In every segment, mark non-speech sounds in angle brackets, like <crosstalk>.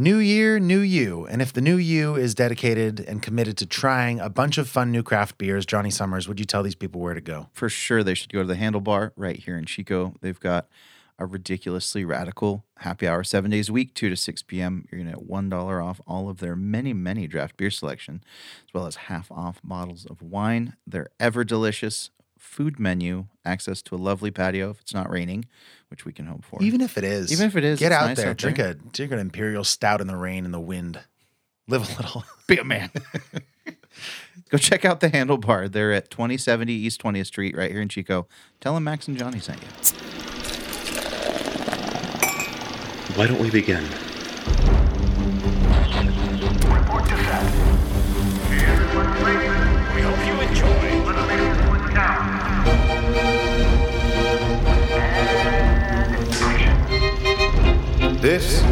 New year, new you. And if the new you is dedicated and committed to trying a bunch of fun new craft beers, Johnny Summers, would you tell these people where to go? For sure, they should go to the Handlebar right here in Chico. They've got a ridiculously radical happy hour seven days a week, 2 to 6 p.m. You're going to get $1 off all of their many, many draft beer selection, as well as half off bottles of wine. They're ever delicious food menu, access to a lovely patio if it's not raining, which we can hope for. Even if it is. Even if it is, Get out nice there. out drink there. a drink an imperial stout in the rain and the wind. Live a little. <laughs> Be a man. Go check out the Handlebar. They're at 2070 East 20th Street right here in Chico. Tell them Max and Johnny sent you. Why don't we begin? Report to set. Everyone ready? This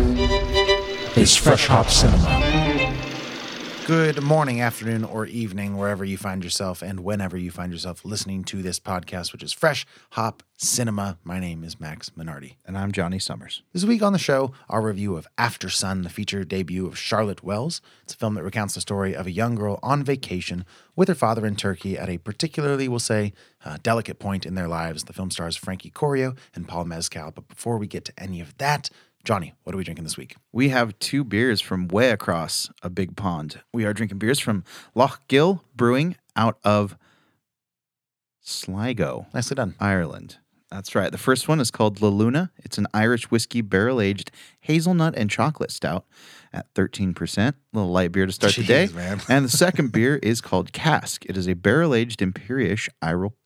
is Fresh Hop Cinema. Good morning, afternoon, or evening, wherever you find yourself and whenever you find yourself listening to this podcast, which is Fresh Hop Cinema. My name is Max Minardi. And I'm Johnny Summers. This week on the show, our review of After Sun, the feature debut of Charlotte Wells. It's a film that recounts the story of a young girl on vacation with her father in Turkey at a particularly, we'll say, uh, delicate point in their lives. The film stars Frankie Corio and Paul Mescal. But before we get to any of that, Johnny, what are we drinking this week? We have two beers from way across a big pond. We are drinking beers from Lough Gill Brewing out of Sligo, Nicely done. Ireland. That's right. The first one is called La Luna. It's an Irish whiskey barrel aged hazelnut and chocolate stout at 13%. A little light beer to start the day. Man. <laughs> and the second beer is called Cask. It is a barrel aged Imperial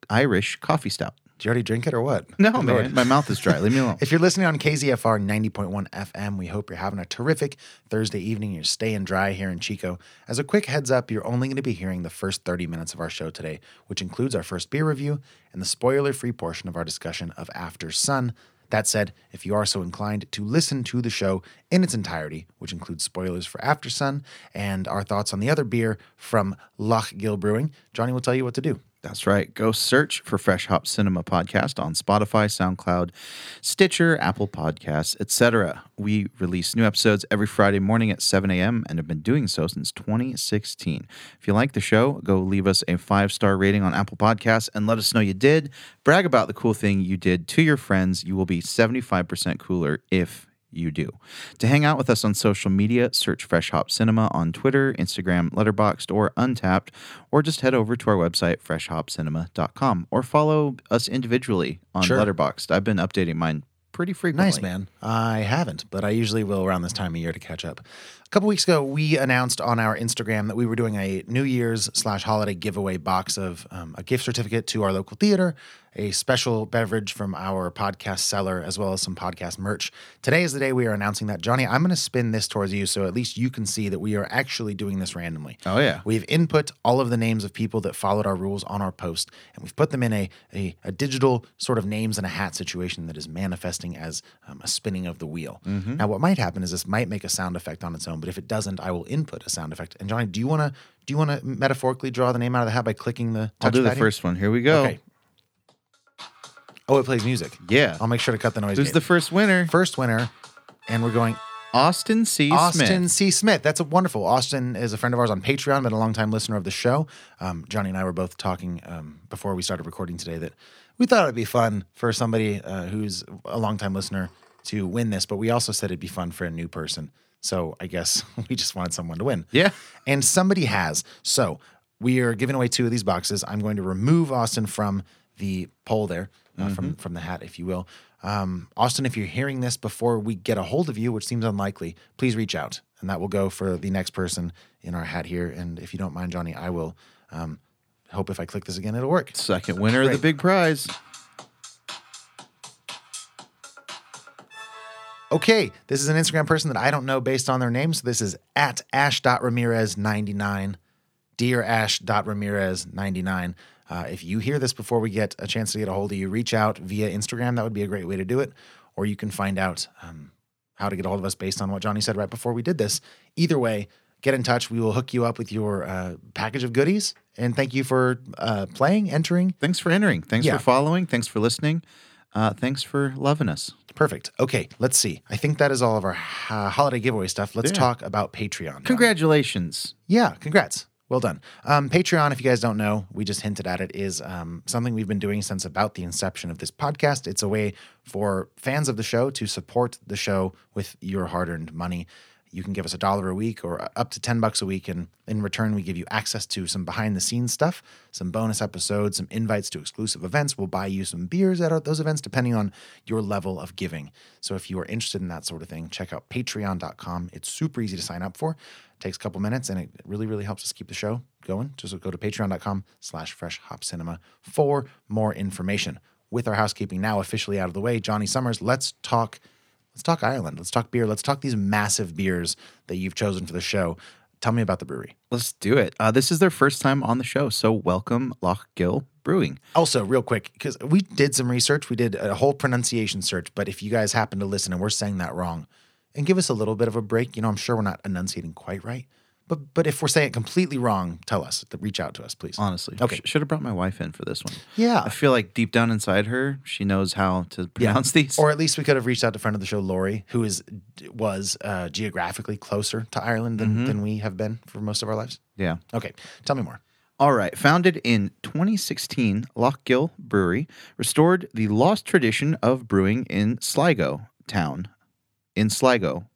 Irish coffee stout. Did you already drink it or what? No, Good man. Lord. My mouth is dry. Leave me alone. <laughs> If you're listening on KZFR 90.1 FM, we hope you're having a terrific Thursday evening. You're staying dry here in Chico. As a quick heads up, you're only going to be hearing the first 30 minutes of our show today, which includes our first beer review and the spoiler free portion of our discussion of After Sun. That said, if you are so inclined to listen to the show in its entirety, which includes spoilers for After Sun and our thoughts on the other beer from Lough Gill Brewing, Johnny will tell you what to do. That's right. Go search for Fresh Hop Cinema Podcast on Spotify, SoundCloud, Stitcher, Apple Podcasts, etc. We release new episodes every Friday morning at 7 a.m. and have been doing so since 2016. If you like the show, go leave us a five star rating on Apple Podcasts and let us know you did. Brag about the cool thing you did to your friends. You will be 75% cooler if you do. To hang out with us on social media, search Fresh Hop Cinema on Twitter, Instagram, Letterboxd, or Untappd, or just head over to our website, freshhopcinema.com, or follow us individually on Sure. Letterboxd. I've been updating mine pretty frequently. Nice, man. I haven't, but I usually will around this time of year to catch up. A couple weeks ago, we announced on our Instagram that we were doing a New Year's slash holiday giveaway box of um, a gift certificate to our local theater, a special beverage from our podcast cellar, as well as some podcast merch. Today is the day we are announcing that. Johnny, I'm going to spin this towards you so at least you can see that we are actually doing this randomly. Oh, yeah. We've input all of the names of people that followed our rules on our post, and we've put them in a, a, a digital sort of names in a hat situation that is manifesting as um, a spinning of the wheel. Mm-hmm. Now, what might happen is this might make a sound effect on its own, but if it doesn't, I will input a sound effect. And Johnny, do you want to do you want to metaphorically draw the name out of the hat by clicking the? I'll do the here? first one. Here we go. Okay. Oh, it plays music. Yeah. I'll make sure to cut the noise. Who's gate. the first winner? first winner? And we're going Austin C. Smith. Austin Smith. C. Smith. That's a wonderful. Austin is a friend of ours on Patreon, been a longtime listener of the show. Um, Johnny and I were both talking um, before we started recording today that we thought it'd be fun for somebody uh, who's a longtime listener to win this, but we also said it'd be fun for a new person. So I guess <laughs> we just wanted someone to win. Yeah. And somebody has. So we are giving away two of these boxes. I'm going to remove Austin from the poll there, uh, from from the hat, if you will. Um, Austin, if you're hearing this before we get a hold of you, which seems unlikely, please reach out, and that will go for the next person in our hat here. And if you don't mind, Johnny, I will um, hope if I click this again, it'll work. Second winner of the big prize. Okay, this is an Instagram person that I don't know based on their name. So this is at ash.ramirez99, dear ash.ramirez99. Uh, if you hear this before we get a chance to get a hold of you, reach out via Instagram. That would be a great way to do it. Or you can find out um, how to get a hold of us based on what Johnny said right before we did this. Either way, get in touch. We will hook you up with your uh, package of goodies. And thank you for uh, playing, entering. Thanks for entering. Thanks Yeah. for following. Thanks for listening. Uh, thanks for loving us. Perfect. Okay, let's see. I think that is all of our uh, holiday giveaway stuff. Let's Yeah. talk about Patreon. Congratulations. Yeah, congrats. Well done. Um, Patreon, if you guys don't know, we just hinted at it, is um, something we've been doing since about the inception of this podcast. It's a way for fans of the show to support the show with your hard earned money. You can give us a dollar a week or up to 10 bucks a week. And in return, we give you access to some behind the scenes stuff, some bonus episodes, some invites to exclusive events. We'll buy you some beers at those events, depending on your level of giving. So if you are interested in that sort of thing, check out patreon.com. It's super easy to sign up for. It takes a couple minutes and it really, really helps us keep the show going. Just go to patreon.com slash fresh hop cinema for more information. With our housekeeping now officially out of the way, Johnny Summers, let's talk Let's talk Ireland. Let's talk beer. Let's talk these massive beers that you've chosen for the show. Tell me about the brewery. Let's do it. Uh, this is their first time on the show, so welcome Lough Gill Brewing. Also, real quick, because we did some research, we did a whole pronunciation search. But if you guys happen to listen and we're saying that wrong, and give us a little bit of a break, you know, I'm sure we're not enunciating quite right. But but if we're saying it completely wrong, tell us. Reach out to us, please. Honestly, Okay. Sh- should have brought my wife in for this one. Yeah. I feel like deep down inside her, she knows how to pronounce <laughs> these. Or at least we could have reached out to friend of the show, Lori, who is was uh, geographically closer to Ireland than, than we have been for most of our lives. yeah. Okay, tell me more. All right. Founded in 2016, Lough Gill Brewery restored the lost tradition of brewing in Sligo town. In Sligo,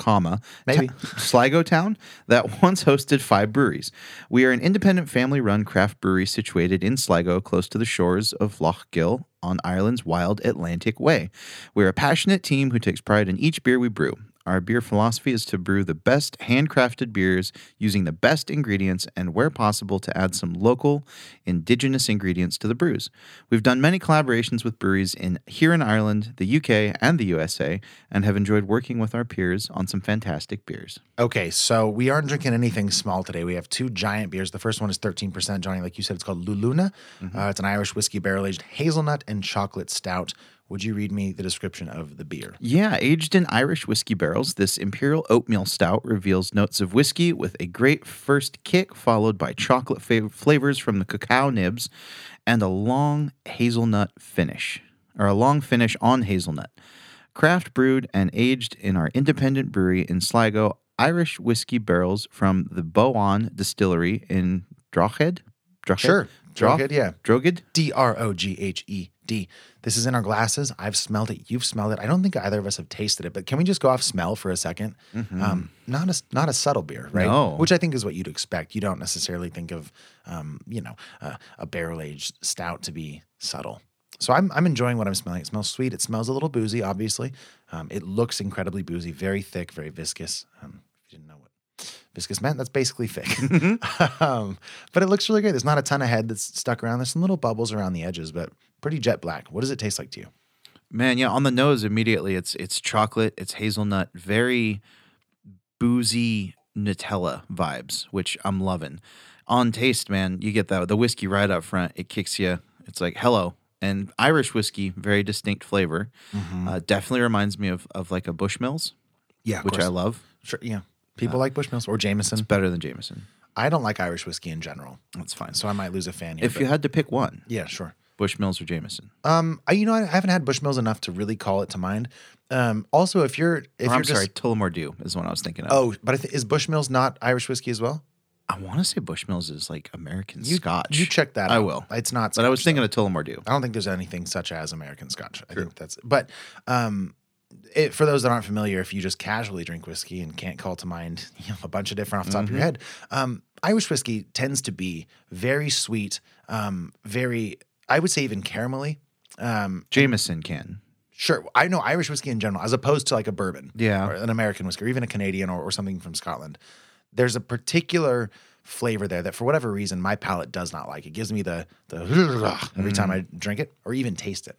comma, Maybe. ta- Sligo town that <laughs> once hosted five breweries. We are an independent family run craft brewery situated in Sligo, close to the shores of Lough Gill on Ireland's wild Atlantic Way. We're a passionate team who takes pride in each beer we brew. Our beer philosophy is to brew the best handcrafted beers using the best ingredients and, where possible, to add some local, indigenous ingredients to the brews. We've done many collaborations with breweries in here in Ireland, the UK, and the USA, and have enjoyed working with our peers on some fantastic beers. Okay, so we aren't drinking anything small today. We have two giant beers. The first one is 13%, Johnny. Like you said, it's called Luluna. Uh, it's an Irish whiskey barrel aged hazelnut and chocolate stout. Would you read me the description of the beer? Yeah, aged in Irish whiskey barrels, this imperial oatmeal stout reveals notes of whiskey with a great first kick, followed by chocolate fav- flavors from the cacao nibs, and a long hazelnut finish, or a long finish on hazelnut. Craft brewed and aged in our independent brewery in Sligo, Irish whiskey barrels from the Boann Distillery in Drogheda. Drogheda? Sure. Drogheda, yeah. Drogheda? D R O G H E D. This is in our glasses. I've smelled it. You've smelled it. I don't think either of us have tasted it, but can we just go off smell for a 2nd Um, not a not a subtle beer, right? No. Which I think is what you'd expect. You don't necessarily think of, um, you know, uh, a barrel aged stout to be subtle. So I'm I'm enjoying what I'm smelling. It smells sweet. It smells a little boozy, obviously. Um, it looks incredibly boozy, very thick, very viscous. Um, if you didn't know what viscous meant, that's basically thick. <laughs> <laughs> um, but it looks really great. There's not a ton of head that's stuck around. There's some little bubbles around the edges, but pretty jet black. What does it taste like to you? Man, yeah, on the nose immediately it's it's chocolate, it's hazelnut, very boozy Nutella vibes, which I'm loving. On taste, man, you get that the whiskey right up front. It kicks you. It's like hello. And Irish whiskey, very distinct flavor. Uh, definitely reminds me of of like a Bushmills, Yeah, which I love. Sure, yeah. People like Bushmills or Jameson. It's better than Jameson. I don't like Irish whiskey in general, That's fine. so I might lose a fan here. if you had to pick one, yeah, sure. Bushmills or Jameson. Um, I, you know, I haven't had Bushmills enough to really call it to mind. Um, also, if you're, if Or you're I'm just, sorry, Tullamore Dew is what I was thinking of. oh, but I th- is Bushmills not Irish whiskey as well? I want to say Bushmills is like American Scotch. You check that. I out. will. It's not. But I was Scotch, thinking of Tullamore Dew. I don't think there's anything such as American Scotch. I think that's, but um, it, for those that aren't familiar, if you just casually drink whiskey and can't call to mind <laughs> you know, a bunch of different off the top Mm-hmm. of your head, um, Irish whiskey tends to be very sweet, um, very, I would say even caramelly. Um, Jameson can. Sure. I know Irish whiskey in general, as opposed to like a bourbon, Yeah. or an American whiskey, or even a Canadian or, or something from Scotland. There's a particular flavor there that, for whatever reason, my palate does not like. It gives me the the <laughs> every time I drink it or even taste it,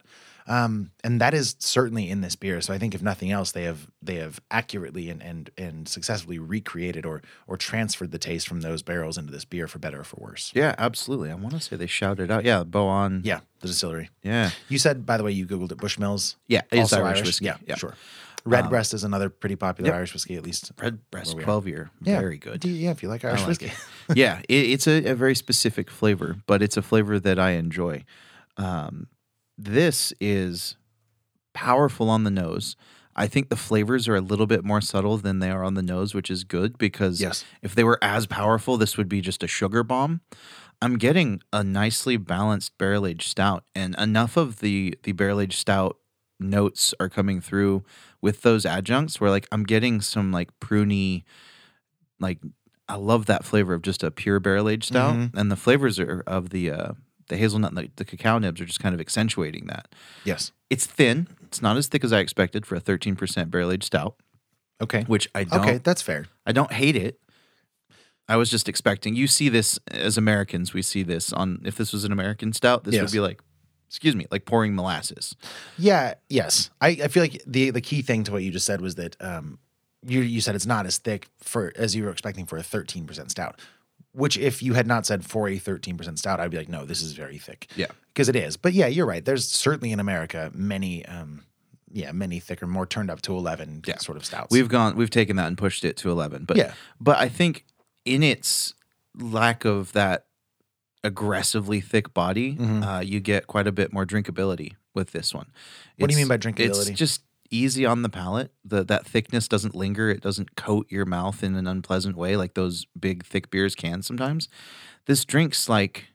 um, and that is certainly in this beer. So I think, if nothing else, they have they have accurately and and and successfully recreated or or transferred the taste from those barrels into this beer for better or for worse. Yeah, absolutely. I want to say they shouted out. Yeah, Boann. Yeah, the distillery. Yeah. You said, by the way, you googled it. Bushmills. Yeah, it is also Irish whiskey. Yeah, Yeah. sure. Redbreast is another pretty popular yep. Irish whiskey, at least. Redbreast where we are. 12 year. Yeah, Very good. You- yeah, if you like Irish like whiskey. it. <laughs> yeah, it, it's a, a very specific flavor, but it's a flavor that I enjoy. Um, this is powerful on the nose. I think the flavors are a little bit more subtle than they are on the nose, which is good because Yes. if they were as powerful, this would be just a sugar bomb. I'm getting a nicely balanced barrel aged stout, and enough of the the barrel aged stout notes are coming through with those adjuncts where like I'm getting some like pruny, like I love that flavor of just a pure barrel aged stout, and the flavors are of the uh, the hazelnut and the, the cacao nibs are just kind of accentuating that. Yes. It's thin. It's not as thick as I expected for a 13% barrel aged stout, Okay. which I don't. Okay, that's fair. I don't hate it. I was just expecting. You see this as Americans. We see this on. If this was an American stout, this Yes. would be like, excuse me, like pouring molasses. Yeah, yes. I, I feel like the the key thing to what you just said was that um you you said it's not as thick for as you were expecting for a 13% stout. Which if you had not said for a 13% stout, I'd be like, no, this is very thick. Yeah. Because it is. But yeah, you're right. There's certainly in America many um yeah, many thicker, more turned up to 11 Yeah. sort of stouts. We've gone. We've taken that and pushed it to eleven. But Yeah. But I think in its lack of that aggressively thick body, Mm-hmm. uh, you get quite a bit more drinkability with this one. What do you mean by drinkability? It's just easy on the palate. The that thickness doesn't linger. It doesn't coat your mouth in an unpleasant way like those big thick beers can sometimes. This drink's like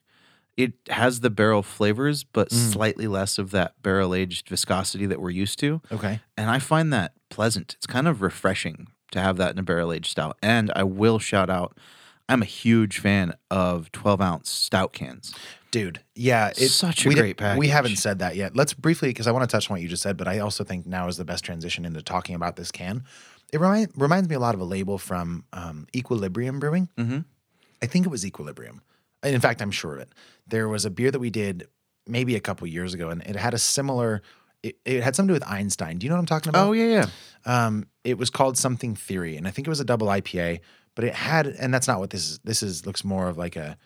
it has the barrel flavors, but Mm. slightly less of that barrel aged viscosity that we're used to. Okay. And I find that pleasant. It's kind of refreshing to have that in a barrel aged stout. And I will shout out, I'm a huge fan of 12 ounce stout cans. Dude, yeah, it's Such a we great We haven't said that yet. Let's briefly, because I want to touch on what you just said, but I also think now is the best transition into talking about this can. It remind, reminds me a lot of a label from um, Equilibrium Brewing. Mm-hmm. I think it was Equilibrium. And in fact, I'm sure of it. There was a beer that we did maybe a couple years ago, and it had a similar. It, it had something to do with Einstein. Do you know what I'm talking about? Oh, yeah, yeah. Um, it was called something theory, and I think it was a double IPA. But it had, and that's not what this is. This is looks more of like a,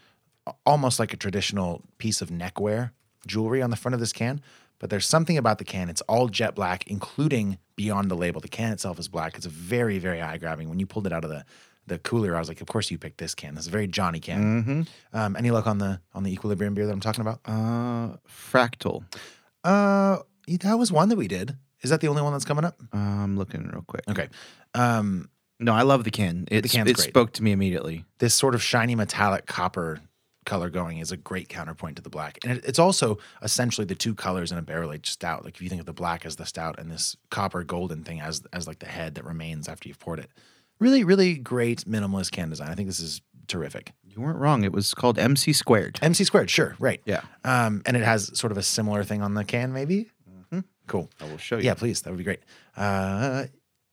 almost like a traditional piece of neckwear jewelry on the front of this can. But there's something about the can. It's all jet black, including beyond the label. The can itself is black. It's a very, very eye grabbing. When you pulled it out of the the cooler, I was like, of course you picked this can. This is a very Johnny can. Um, any luck on the on the equilibrium beer that I'm talking about? Uh, fractal. Uh, that was one that we did. Is that the only one that's coming up? I'm looking real quick. Okay. Um, No, I love the can. It's, can's it great. spoke to me immediately. this sort of shiny metallic copper color going is a great counterpoint to the black. And it, it's also essentially the two colors in a barrel aged stout. Like if you think of the black as the stout and this copper golden thing as as like the head that remains after you've poured it. Really, really great minimalist can design. I think this is terrific. You weren't wrong. It was called MC Squared. MC squared, sure, right. Yeah. Um, and it has sort of a similar thing on the can, maybe. Cool. I will show you. Yeah, please. That would be great. Uh,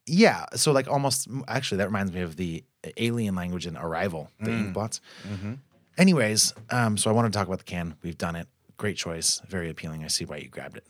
yeah. So like almost actually that reminds me of the alien language in Arrival, the ink blots. Anyways, um, so I want to talk about the can. We've done it. Great choice. Very appealing. I see why you grabbed it.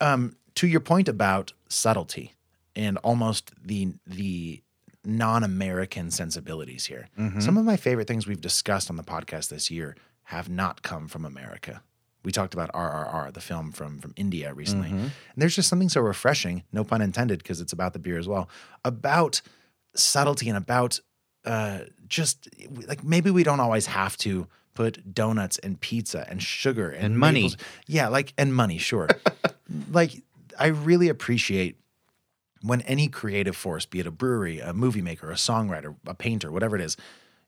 Um, to your point about subtlety and almost the the non-American sensibilities here. Some of my favorite things we've discussed on the podcast this year have not come from America. We talked about RRR, the film from from India recently. And there's just something so refreshing, no pun intended, because it's about the beer as well, about subtlety and about uh, just like maybe we don't always have to put donuts and pizza and sugar and, And money. maples- Yeah, like and money, sure. <laughs> like I really appreciate when any creative force, be it a brewery, a movie maker, a songwriter, a painter, whatever it is,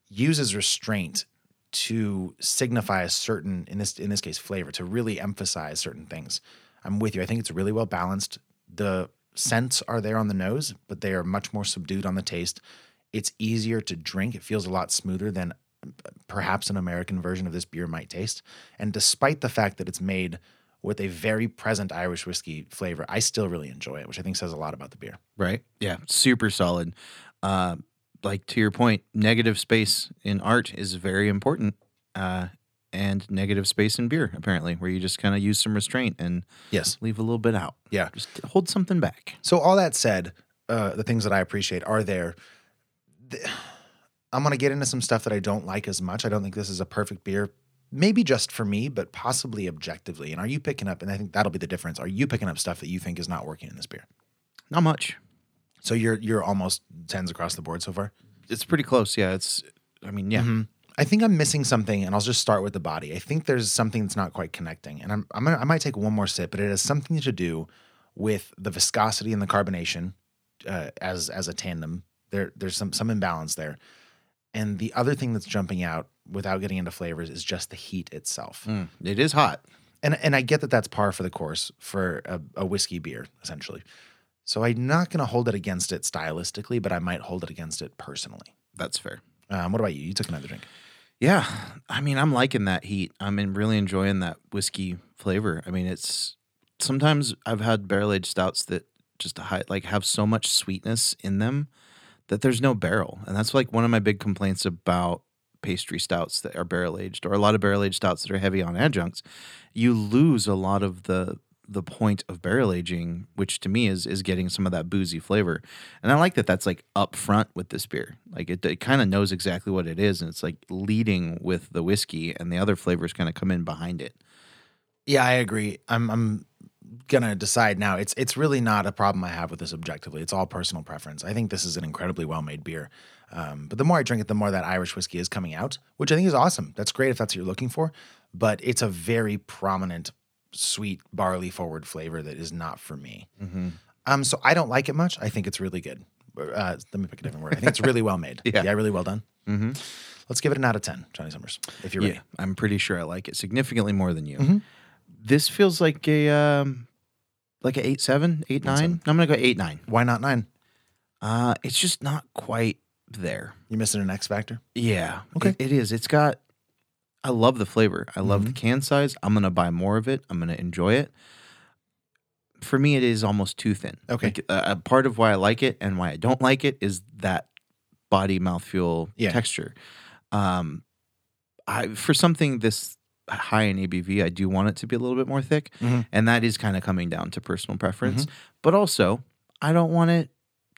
uses restraint to signify a certain in this in this case flavor to really emphasize certain things. I'm with you. I think it's really well balanced. The scents are there on the nose, but they are much more subdued on the taste. It's easier to drink. It feels a lot smoother than perhaps an American version of this beer might taste. And despite the fact that it's made with a very present Irish whiskey flavor, I still really enjoy it, which I think says a lot about the beer. Right? Yeah. Super solid. Uh, like to your point, negative space in art is very important. Uh, and negative space in beer, apparently, where you just kind of use some restraint and Yes. leave a little bit out. Yeah. Just hold something back. So all that said, uh, the things that I appreciate are there. The- I'm gonna get into some stuff that I don't like as much. I don't think this is a perfect beer, maybe just for me, but possibly objectively. And are you picking up? And I think that'll be the difference. Are you picking up stuff that you think is not working in this beer? Not much. So you're you're almost tens across the board so far. It's pretty close. Yeah. It's, I mean, yeah. I think I'm missing something, and I'll just start with the body. I think there's something that's not quite connecting, and I'm, I'm gonna, I might take one more sip, but it has something to do with the viscosity and the carbonation uh, as as a tandem. There there's some some imbalance there. And the other thing that's jumping out without getting into flavors is just the heat itself. Mm, it is hot. And and I get that that's par for the course for a, a whiskey beer essentially. So I'm not going to hold it against it stylistically, but I might hold it against it personally. That's fair. Um, what about you? You took another drink. Yeah, I mean, I'm liking that heat. I'm in- really enjoying that whiskey flavor. I mean, it's sometimes I've had barrel aged stouts that just high, like have so much sweetness in them that there's no barrel, and that's like one of my big complaints about pastry stouts that are barrel aged or a lot of barrel aged stouts that are heavy on adjuncts. You lose a lot of the the point of barrel aging, which to me is is getting some of that boozy flavor. And I like that that's like up front with this beer. Like it, it kind of knows exactly what it is, and it's like leading with the whiskey, and the other flavors kind of come in behind it. Yeah, I agree. I'm I'm gonna decide now. It's it's really not a problem I have with this objectively. It's all personal preference. I think this is an incredibly well made beer. Um, but the more I drink it, the more that Irish whiskey is coming out, which I think is awesome. That's great if that's what you're looking for. But it's a very prominent, sweet barley forward flavor that is not for me. Um, so I don't like it much. I think it's really good. Uh, let me pick a different word. I think it's really well made. <laughs> Yeah. yeah, really well done. Mm-hmm. Let's give it an out of ten, Johnny Summers, if you're ready. Yeah, I'm pretty sure I like it significantly more than you. Mhm. This feels like a um, like a eight seven, eight nine. seven. I'm gonna go eight nine. Why not nine? Uh, it's just not quite there. You missing an X factor? Yeah. Okay. It- it is. It's got. I love the flavor. I love the can size. I'm gonna buy more of it. I'm gonna enjoy it. For me, it is almost too thin. Okay. Like, uh, a part of why I like it and why I don't like it is that body mouthfeel Yeah. texture. Um, I for something this high in ABV, I do want it to be a little bit more thick, Mhm. and that is kind of coming down to personal preference. Mm-hmm. But also, I don't want it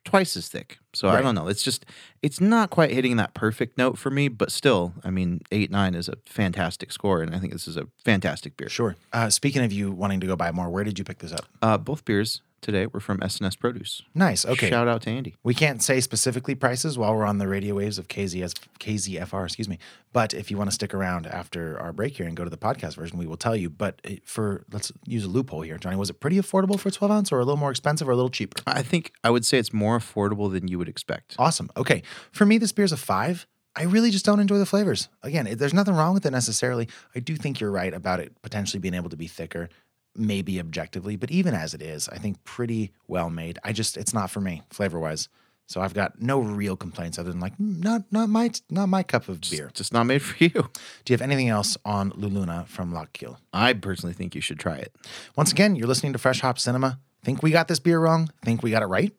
twice as thick. So I don't know. It's just it's not quite hitting that perfect note for me, but still, I mean, eight nine is a fantastic score, and I think this is a fantastic beer. Sure. Uh, speaking of you wanting to go buy more, where did you pick this up? Uh, both beers today were from SNS Produce. Nice. Okay. Shout out to Andy. We can't say specifically prices while we're on the radio waves of KZS, KZFR, excuse me. But if you want to stick around after our break here and go to the podcast version, we will tell you. But uh, for let's use a loophole here, Johnny. Was it pretty affordable for 12 ounce or a little more expensive or a little cheaper? I think I would say it's more affordable than you would expect. Awesome. Okay. For me, this beer's a five. I really just don't enjoy the flavors. Again, there's nothing wrong with it necessarily. I do think you're right about it potentially being able to be thicker, maybe objectively, but even as it is, I think pretty well made. I just it's not for me flavor wise. So I've got no real complaints other than like "Mm, not not my not my cup of beer. Just not made for <laughs> you. Do you have anything else on Luluna from Lough Gill? I personally think you should try it. Once again, you're listening to Fresh Hop Cinema. Think we got this beer wrong? Think we got it right?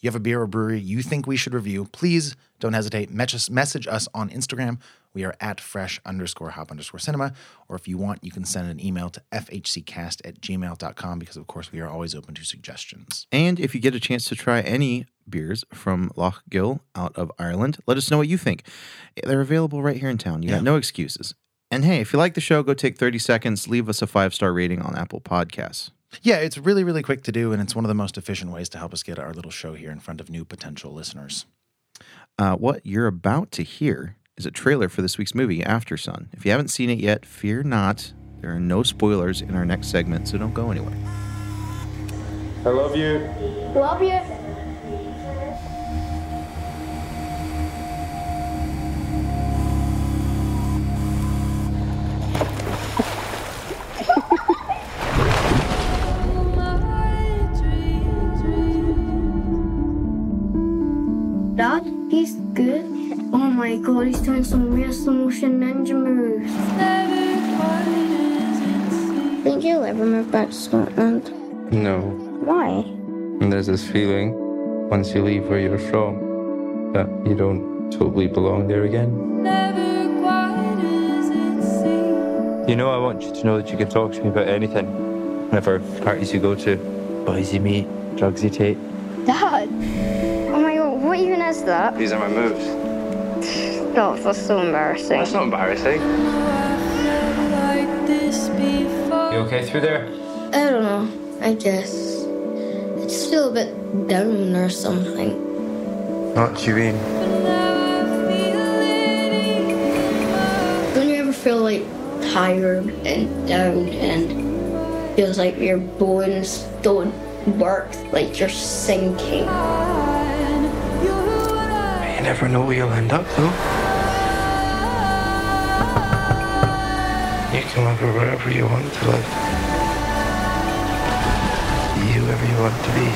You have a beer or brewery you think we should review? Please don't hesitate. Message, us on Instagram. We are at fresh underscore hop underscore cinema. Or if you want, you can send an email to fhccast at gmail.com because, of course, we are always open to suggestions. And if you get a chance to try any beers from Lough Gill out of Ireland, let us know what you think. They're available right here in town. You Yeah. got no excuses. And hey, if you like the show, go take 30 seconds, leave us a five star rating on Apple Podcasts. Yeah, it's really, really quick to do, and it's one of the most efficient ways to help us get our little show here in front of new potential listeners. Uh, what you're about to hear is a trailer for this week's movie, After Sun. If you haven't seen it yet, fear not. There are no spoilers in our next segment, so don't go anywhere. I love you. Love you. Dad, he's good. Oh my god, he's doing some real slow motion ninja moves. Think you'll ever move back to Scotland? No. Why? And there's this feeling, once you leave where you're from, that you don't totally belong there again. Never quiet as a. You know, I want you to know that you can talk to me about anything. Whatever parties you go to, boys you meet, drugs you take. Dad! My god, what even is that? These are my moves. No, that's so embarrassing. That's not embarrassing. You okay through there? I don't know, I guess. I just feel a bit down or something. What you mean? Don't you ever feel like tired and down and feels like your bones don't work, like you're sinking. Never know where you'll end up, though. You can live wherever you want to live. Be whoever you want to be.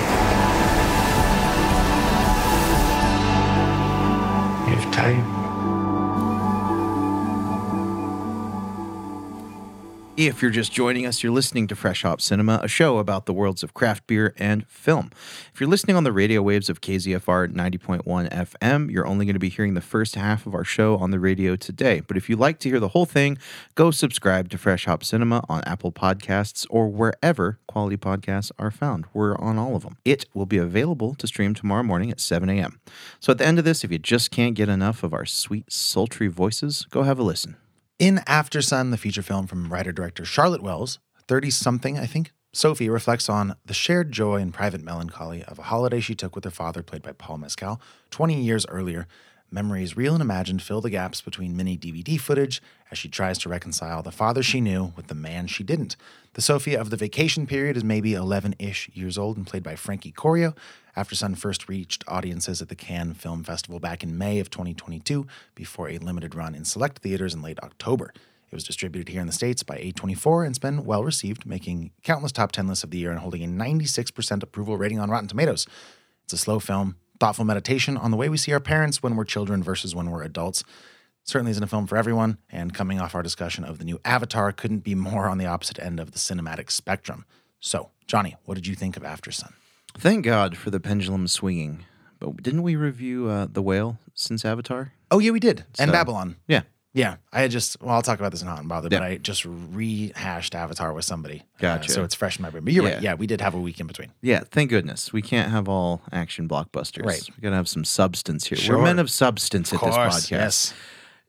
You have time. If you're just joining us, you're listening to Fresh Hop Cinema, a show about the worlds of craft beer and film. If you're listening on the radio waves of KZFR 90.1 FM, you're only going to be hearing the first half of our show on the radio today. But if you'd like to hear the whole thing, go subscribe to Fresh Hop Cinema on Apple Podcasts or wherever quality podcasts are found. We're on all of them. It will be available to stream tomorrow morning at 7 a.m. So at the end of this, if you just can't get enough of our sweet, sultry voices, go have a listen. In After Sun, the feature film from writer director Charlotte Wells, 30 something, I think, Sophie reflects on the shared joy and private melancholy of a holiday she took with her father, played by Paul Mescal, 20 years earlier. Memories, real and imagined, fill the gaps between mini DVD footage as she tries to reconcile the father she knew with the man she didn't. The Sophia of the vacation period is maybe 11 ish years old and played by Frankie Corio. After Sun first reached audiences at the Cannes Film Festival back in May of 2022 before a limited run in select theaters in late October. It was distributed here in the States by A24 and it's been well received, making countless top 10 lists of the year and holding a 96% approval rating on Rotten Tomatoes. It's a slow film, thoughtful meditation on the way we see our parents when we're children versus when we're adults. Certainly isn't a film for everyone, and coming off our discussion of the new Avatar couldn't be more on the opposite end of the cinematic spectrum. So, Johnny, what did you think of After Sun? Thank God for the pendulum swinging. But didn't we review uh, The Whale since Avatar? Oh, yeah, we did. And Babylon. Yeah. Yeah, I had just, well, I'll talk about this in Hot and Bothered, but I just rehashed Avatar with somebody. Uh, so it's fresh in my brain. But you're right. Yeah. Yeah, we did have a week in between. Yeah, thank goodness. We can't have all action blockbusters. Right. We got to have some substance here. Sure. We're men of substance at this podcast. Yes.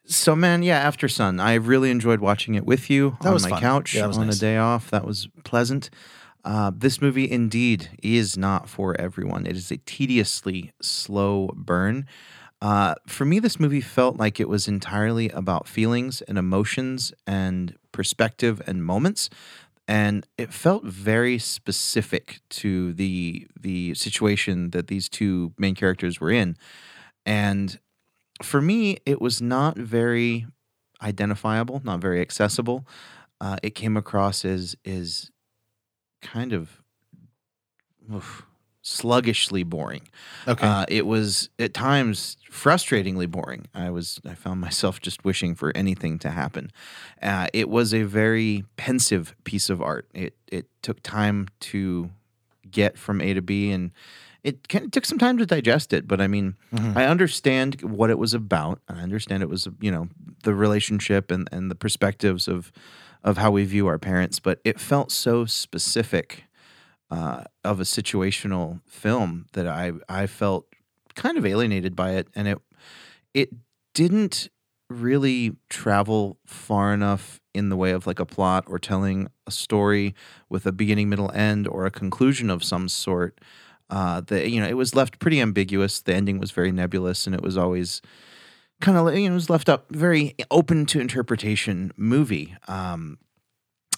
So, man, yeah, After Sun, I really enjoyed watching it with you That on was my fun. couch Yeah, was on nice. a day off. That was pleasant. Uh, this movie indeed is not for everyone. It is a tediously slow burn. Uh, for me, this movie felt like it was entirely about feelings and emotions and perspective and moments, and it felt very specific to the the situation that these two main characters were in. And for me, it was not very identifiable, not very accessible. Uh, it came across as is kind of oof, sluggishly boring. Okay. Uh, it was at times frustratingly boring. I was I found myself just wishing for anything to happen. Uh, it was a very pensive piece of art. It it took time to get from A to B and it kind of took some time to digest it, but I mean, I understand what it was about. I understand it was, you know, the relationship and, and the perspectives of of how we view our parents, but it felt so specific uh, of a situational film that I I felt kind of alienated by it, and it it didn't really travel far enough in the way of like a plot or telling a story with a beginning, middle, end, or a conclusion of some sort. Uh, that you know, it was left pretty ambiguous. The ending was very nebulous, and it was always kind of you know it was left up very open to interpretation movie. Um,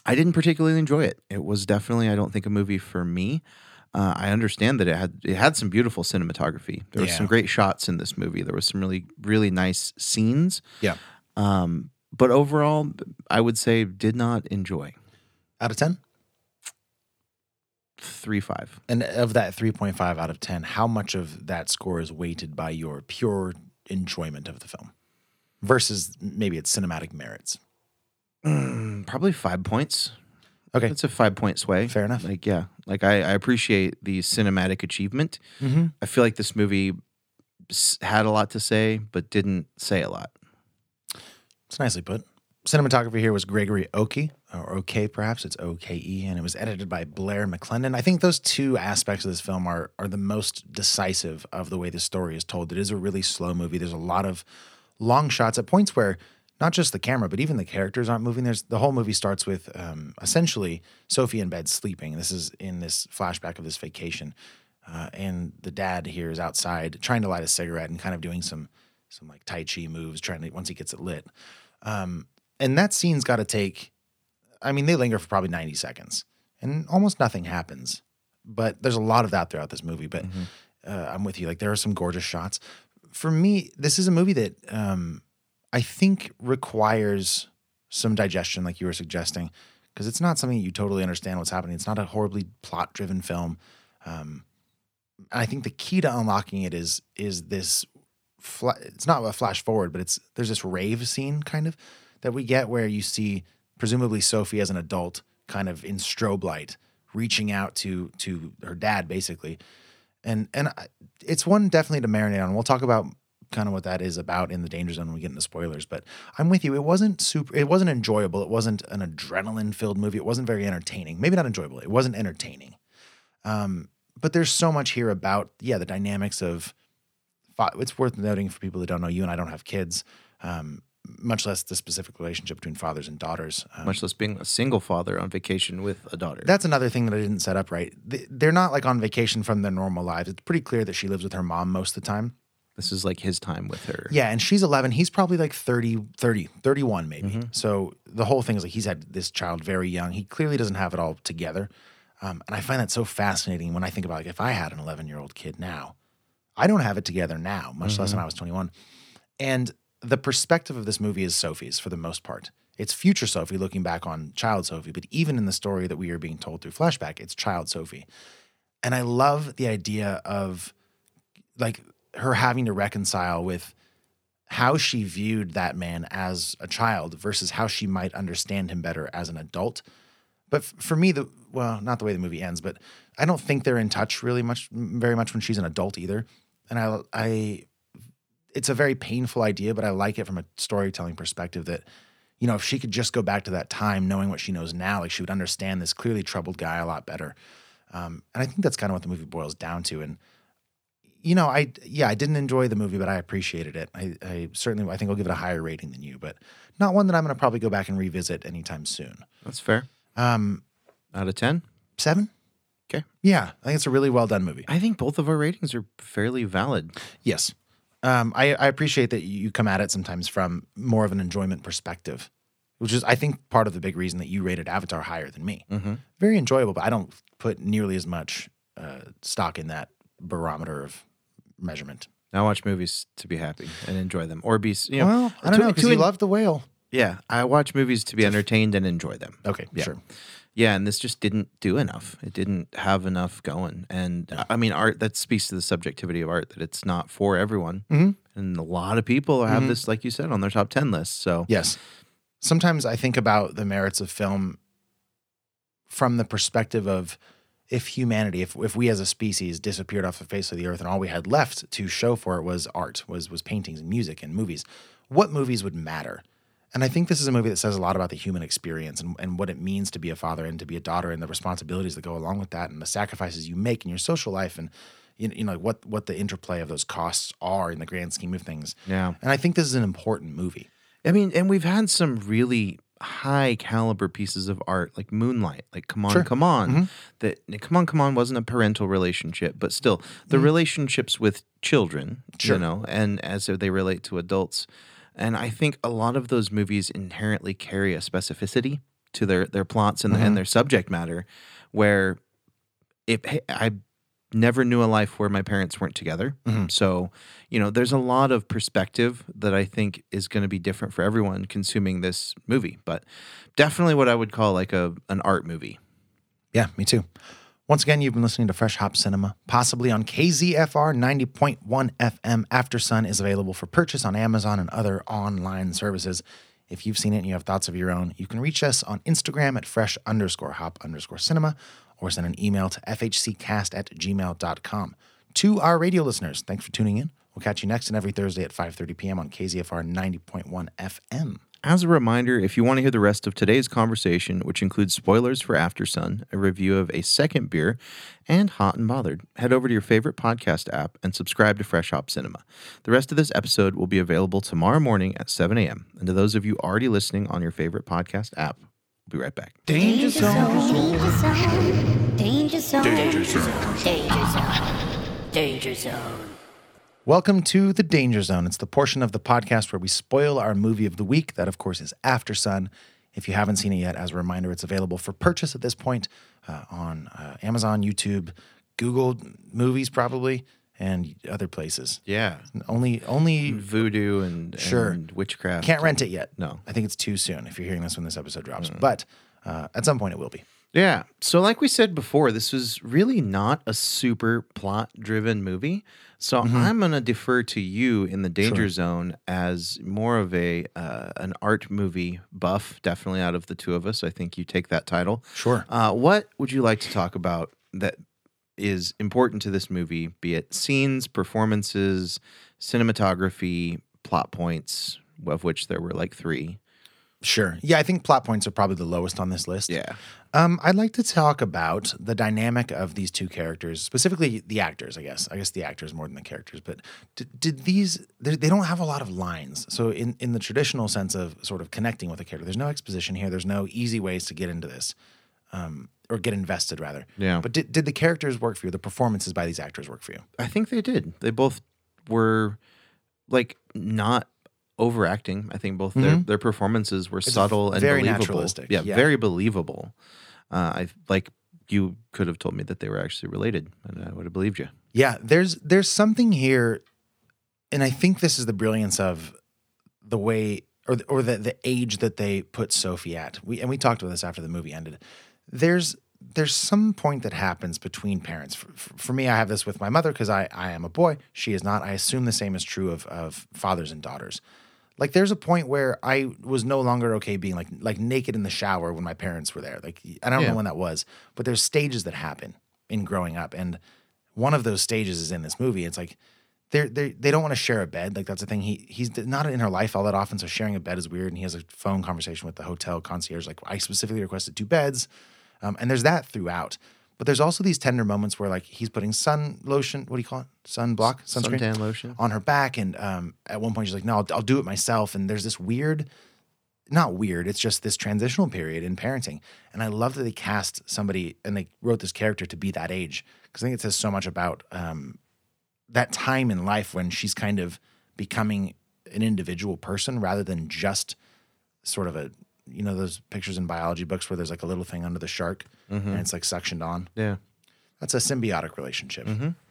I didn't particularly enjoy it. It was definitely I don't think a movie for me. Uh, I understand that it had it had some beautiful cinematography. There were Yeah. some great shots in this movie. There was some really really nice scenes. yeah. Um, but overall, I would say did not enjoy Out of 10? three five. And of that 3.5 out of 10, how much of that score is weighted by your pure enjoyment of the film versus maybe its cinematic merits? Probably five points. Okay. It's a five point sway. Fair enough. Like, yeah, like I, I appreciate the cinematic achievement. Mm-hmm. I feel like this movie had a lot to say, but didn't say a lot. It's nicely put. Cinematography here was Gregory Oki, or OK perhaps, it's O K E, and it was edited by Blair McClendon. I think those two aspects of this film are are the most decisive of the way the story is told. It is a really slow movie. There's a lot of long shots at points where not just the camera, but even the characters aren't moving. There's the whole movie starts with um, essentially Sophie in bed sleeping. This is in this flashback of this vacation, uh, and the dad here is outside trying to light a cigarette and kind of doing some some like tai chi moves, trying to once he gets it lit. Um, and that scene's got to take. I mean, they linger for probably ninety seconds, and almost nothing happens. but there's a lot of that throughout this movie. But uh, I'm with you. Like there are some gorgeous shots. For me, this is a movie that um, I think requires some digestion, like you were suggesting, because it's not something you totally understand what's happening. It's not a horribly plot-driven film. Um, I think the key to unlocking it is is this. Fla- it's not a flash forward, but it's there's this rave scene kind of that we get where you see presumably Sophie as an adult, kind of in strobe light, reaching out to to her dad, basically, and and I- it's one definitely to marinate on. We'll talk about kind of what that is about in the danger zone when we get into spoilers. But I'm with you. It wasn't super. It wasn't enjoyable. It wasn't an adrenaline filled movie. It wasn't very entertaining. Maybe not enjoyable. It wasn't entertaining. Um, but there's so much here about yeah the dynamics of. It's worth noting for people that don't know. You and I don't have kids. Um, much less the specific relationship between fathers and daughters. Um, Much less being a single father on vacation with a daughter. that's another thing that I didn't set up right. They're not like on vacation from their normal lives. It's pretty clear that she lives with her mom most of the time. This is like his time with her. Yeah, and she's 11. He's probably like 30, 30, 31 maybe. Mm-hmm. So the whole thing is like he's had this child very young. He clearly doesn't have it all together. Um, and I find that so fascinating when I think about like if I had an 11 year old kid now, I don't have it together now, much less Mm-hmm. when I was 21. And the perspective of this movie is Sophie's for the most part. It's future Sophie looking back on child Sophie, but even in the story that we are being told through flashback, it's child Sophie. And I love the idea of like her having to reconcile with how she viewed that man as a child versus how she might understand him better as an adult. But f- for me, the well, not the way the movie ends, but I don't think they're in touch really much, very much when she's an adult either. And I, I, it's a very painful idea, but I like it from a storytelling perspective that, you know, if she could just go back to that time, knowing what she knows now, like she would understand this clearly troubled guy a lot better. Um, and I think that's kind of what the movie boils down to. And you know, I yeah, I didn't enjoy the movie, but I appreciated it. I, I certainly, I think I'll give it a higher rating than you, but not one that I'm going to probably go back and revisit anytime soon. That's fair. Um, Out of 10? seven. Okay. Yeah, I think it's a really well done movie. I think both of our ratings are fairly valid. Yes. Um, I, I appreciate that you come at it sometimes from more of an enjoyment perspective, which is, I think, part of the big reason that you rated Avatar higher than me. Very enjoyable, but I don't put nearly as much uh, stock in that barometer of measurement. I watch movies to be happy and enjoy them, or be you know. well, I don't to- know because you en- love the whale. Yeah, I watch movies to be entertained and enjoy them. Okay, Yeah. sure. Yeah, and this just didn't do enough. It didn't have enough going. And I- I mean, art that speaks to the subjectivity of art that it's not for everyone. Mm-hmm. And a lot of people have this, like you said, on their top 10 list. So, Yes. Sometimes I think about the merits of film from the perspective of if humanity, if if we as a species disappeared off the face of the earth and all we had left to show for it was art, was was paintings and music and movies, what movies would matter? And I think this is a movie that says a lot about the human experience and, and what it means to be a father and to be a daughter and the responsibilities that go along with that and the sacrifices you make in your social life and you know, you know what what the interplay of those costs are in the grand scheme of things. Yeah. And I think this is an important movie. I mean, and we've had some really high caliber pieces of art like Moonlight, like Come On, Sure. Come On. Mm-hmm. That Come On, Come On wasn't a parental relationship, but still the mm. relationships with children, Sure. you know, and as they relate to adults. And I think a lot of those movies inherently carry a specificity to their their plots and, and mm-hmm. their subject matter where if hey, I never knew a life where my parents weren't together. Mm-hmm. So, you know, there's a lot of perspective that I think is going to be different for everyone consuming this movie, but definitely what I would call like a an art movie. Yeah, me too. Once again, you've been listening to Fresh Hop Cinema, possibly on KZFR 90.1 FM. After Sun is available for purchase on Amazon and other online services. If you've seen it and you have thoughts of your own, you can reach us on Instagram at fresh underscore hop underscore cinema or send an email to fhccast at gmail.com. To our radio listeners, thanks for tuning in. We'll catch you next and every Thursday at 5.30 p.m. on KZFR 90.1 FM. As a reminder, if you want to hear the rest of today's conversation, which includes spoilers for After Sun, a review of a second beer, and Hot and Bothered, head over to your favorite podcast app and subscribe to Fresh Hop Cinema. The rest of this episode will be available tomorrow morning at 7 a.m. And to those of you already listening on your favorite podcast app, we'll be right back. Danger zone. Danger zone. Danger zone. Danger zone. Danger zone. Danger zone. Welcome to the Danger Zone. It's the portion of the podcast where we spoil our movie of the week. That, of course, is After Sun. If you haven't seen it yet, as a reminder, it's available for purchase at this point uh, on uh, Amazon, YouTube, Google Movies, probably, and other places. Yeah. Only, only Voodoo and, Sure. and witchcraft. can't rent it yet. No. I think it's too soon. If you're hearing this when this episode drops, but uh, at some point it will be. Yeah. So, like we said before, this was really not a super plot driven movie. So, I'm going to defer to you in the danger zone as more of a uh, an art movie buff. Definitely out of the two of us, I think you take that title. Sure. Uh, what would you like to talk about that is important to this movie? Be it scenes, performances, cinematography, plot points, of which there were like three. Sure. Yeah, I think plot points are probably the lowest on this list. Yeah. Um, I'd like to talk about the dynamic of these two characters, specifically the actors. I guess. I guess the actors more than the characters. But did, did these? They they don't have a lot of lines. So in in the traditional sense of sort of connecting with a character, there's no exposition here. There's no easy ways to get into this, um, or get invested rather. Yeah. But did did the characters work for you? The performances by these actors work for you? I think they did. They both were like not overacting. I think both their their performances were subtle and very believable. naturalistic, Yeah, yeah. very believable. Uh, I like you could have told me that they were actually related, and I would have believed you. Yeah, there's there's something here, and I think this is the brilliance of the way or the, or the the age that they put Sophie at. We and we talked about this after the movie ended. There's there's some point that happens between parents. For, for, me, I have this with my mother because I I am a boy. She is not. I assume the same is true of of fathers and daughters. Like there's a point where I was no longer okay being like like naked in the shower when my parents were there. Like I don't Yeah. know when that was, but there's stages that happen in growing up, and one of those stages is in this movie. It's like they're, they they don't want to share a bed. Like that's the thing. He he's not in her life all that often, so sharing a bed is weird. And he has a phone conversation with the hotel concierge, like I specifically requested two beds, um, and there's that throughout. But there's also these tender moments where like he's putting sun lotion. What do you call it? Sunblock, sunscreen, Suntan lotion. on her back. And um, at one point she's like, "No, I'll, I'll do it myself." And there's this weird not weird. It's just this transitional period in parenting. And I love that they cast somebody and they wrote this character to be that age because I think it says so much about um, that time in life when she's kind of becoming an individual person rather than just sort of a, you know, those pictures in biology books where there's like a little thing under the shark and it's like suctioned on. Yeah. That's a symbiotic relationship.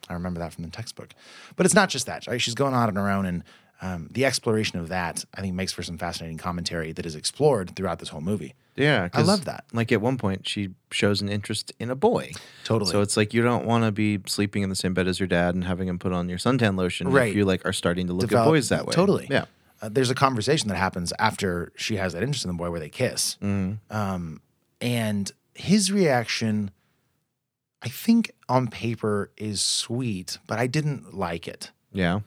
I remember that from the textbook. But it's not just that, right? She's going out on her own, and um, the exploration of that, I think, makes for some fascinating commentary that is explored throughout this whole movie. Yeah, I love that. Like at one point, she shows an interest in a boy. Totally. So it's like you don't want to be sleeping in the same bed as your dad and having him put on your suntan lotion Right. if you like are starting to look Develop- at boys that way. Totally. Yeah. Uh, there's a conversation that happens after she has that interest in the boy where they kiss. Mm-hmm. Um, and his reaction, I think on paper is sweet, but I didn't like it. Yeah.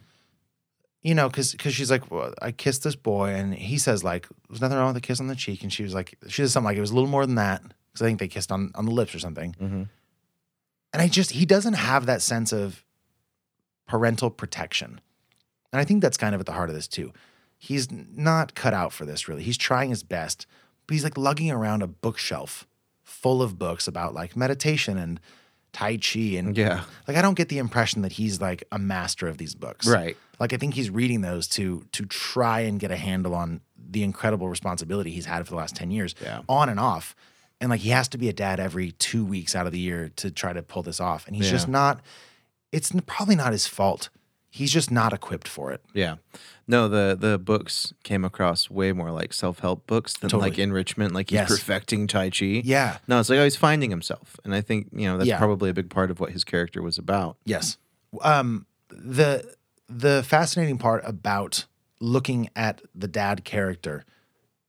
you know, because because she's like, well, I kissed this boy, and he says like, there's nothing wrong with a kiss on the cheek, and she was like, she says something like it was a little more than that because I think they kissed on on the lips or something. Mhm. And I just he doesn't have that sense of parental protection, and I think that's kind of at the heart of this too. He's not cut out for this really. He's trying his best, but he's like lugging around a bookshelf full of books about like meditation and tai chi and Yeah. like I don't get the impression that he's like a master of these books. Right. Like I think he's reading those to to try and get a handle on the incredible responsibility he's had for the last 10 years Yeah. on and off. And like he has to be a dad every 2 weeks out of the year to try to pull this off and he's just not it's probably not his fault. He's just not equipped for it. Yeah. No, the the books came across way more like self help books than Totally. like enrichment, like he's Yes. perfecting Tai Chi. Yeah. No, it's like oh, he's finding himself. And I think, you know, that's Yeah. probably a big part of what his character was about. Yes. Um, the the fascinating part about looking at the dad character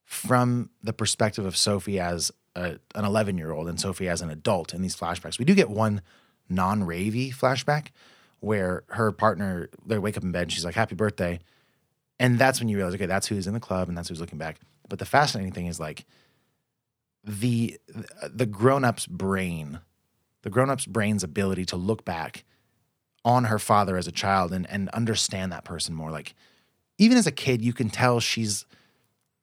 from the perspective of Sophie as a, an 11 year old and Sophie as an adult in these flashbacks, we do get one non ravey flashback where her partner they wake up in bed and she's like happy birthday. And that's when you realize okay that's who's in the club and that's who's looking back. But the fascinating thing is like the the grown-up's brain the grown-up's brain's ability to look back on her father as a child and and understand that person more. Like even as a kid you can tell she's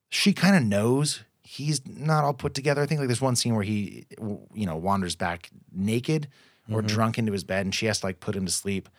she kind of knows he's not all put together. I think like there's one scene where he you know wanders back naked or drunk into his bed and she has to like put him to sleep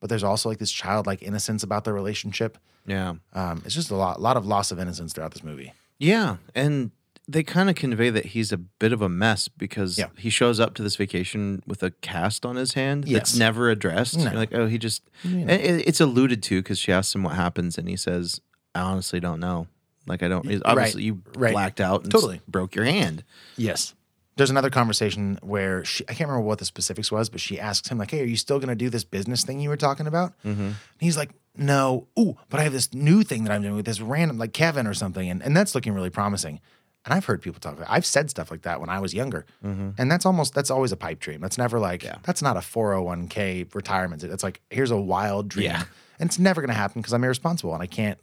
but there's also like this childlike innocence about their relationship Yeah. um, it's just a lot, lot of loss of innocence throughout this movie Yeah, and they kind of convey that he's a bit of a mess because Yeah. he shows up to this vacation with a cast on his hand that's never addressed. No. You're like, oh, he just. and it- it's alluded to because she asks him what happens, and he says, "I honestly don't know. Like, I don't. Obviously, you right. blacked out and Totally. broke your hand. Yes. There's another conversation where she, I can't remember what the specifics was, but she asks him, like, hey, are you still going to do this business thing you were talking about? Mm-hmm. And he's like, no. Ooh, but I have this new thing that I'm doing with this random, like Kevin or something. And, and that's looking really promising. And I've heard people talk about I've said stuff like that when I was younger. And that's almost, that's always a pipe dream. That's never like, that's not a 401k retirement. It's like, here's a wild dream. Yeah. And it's never going to happen because I'm irresponsible and I can't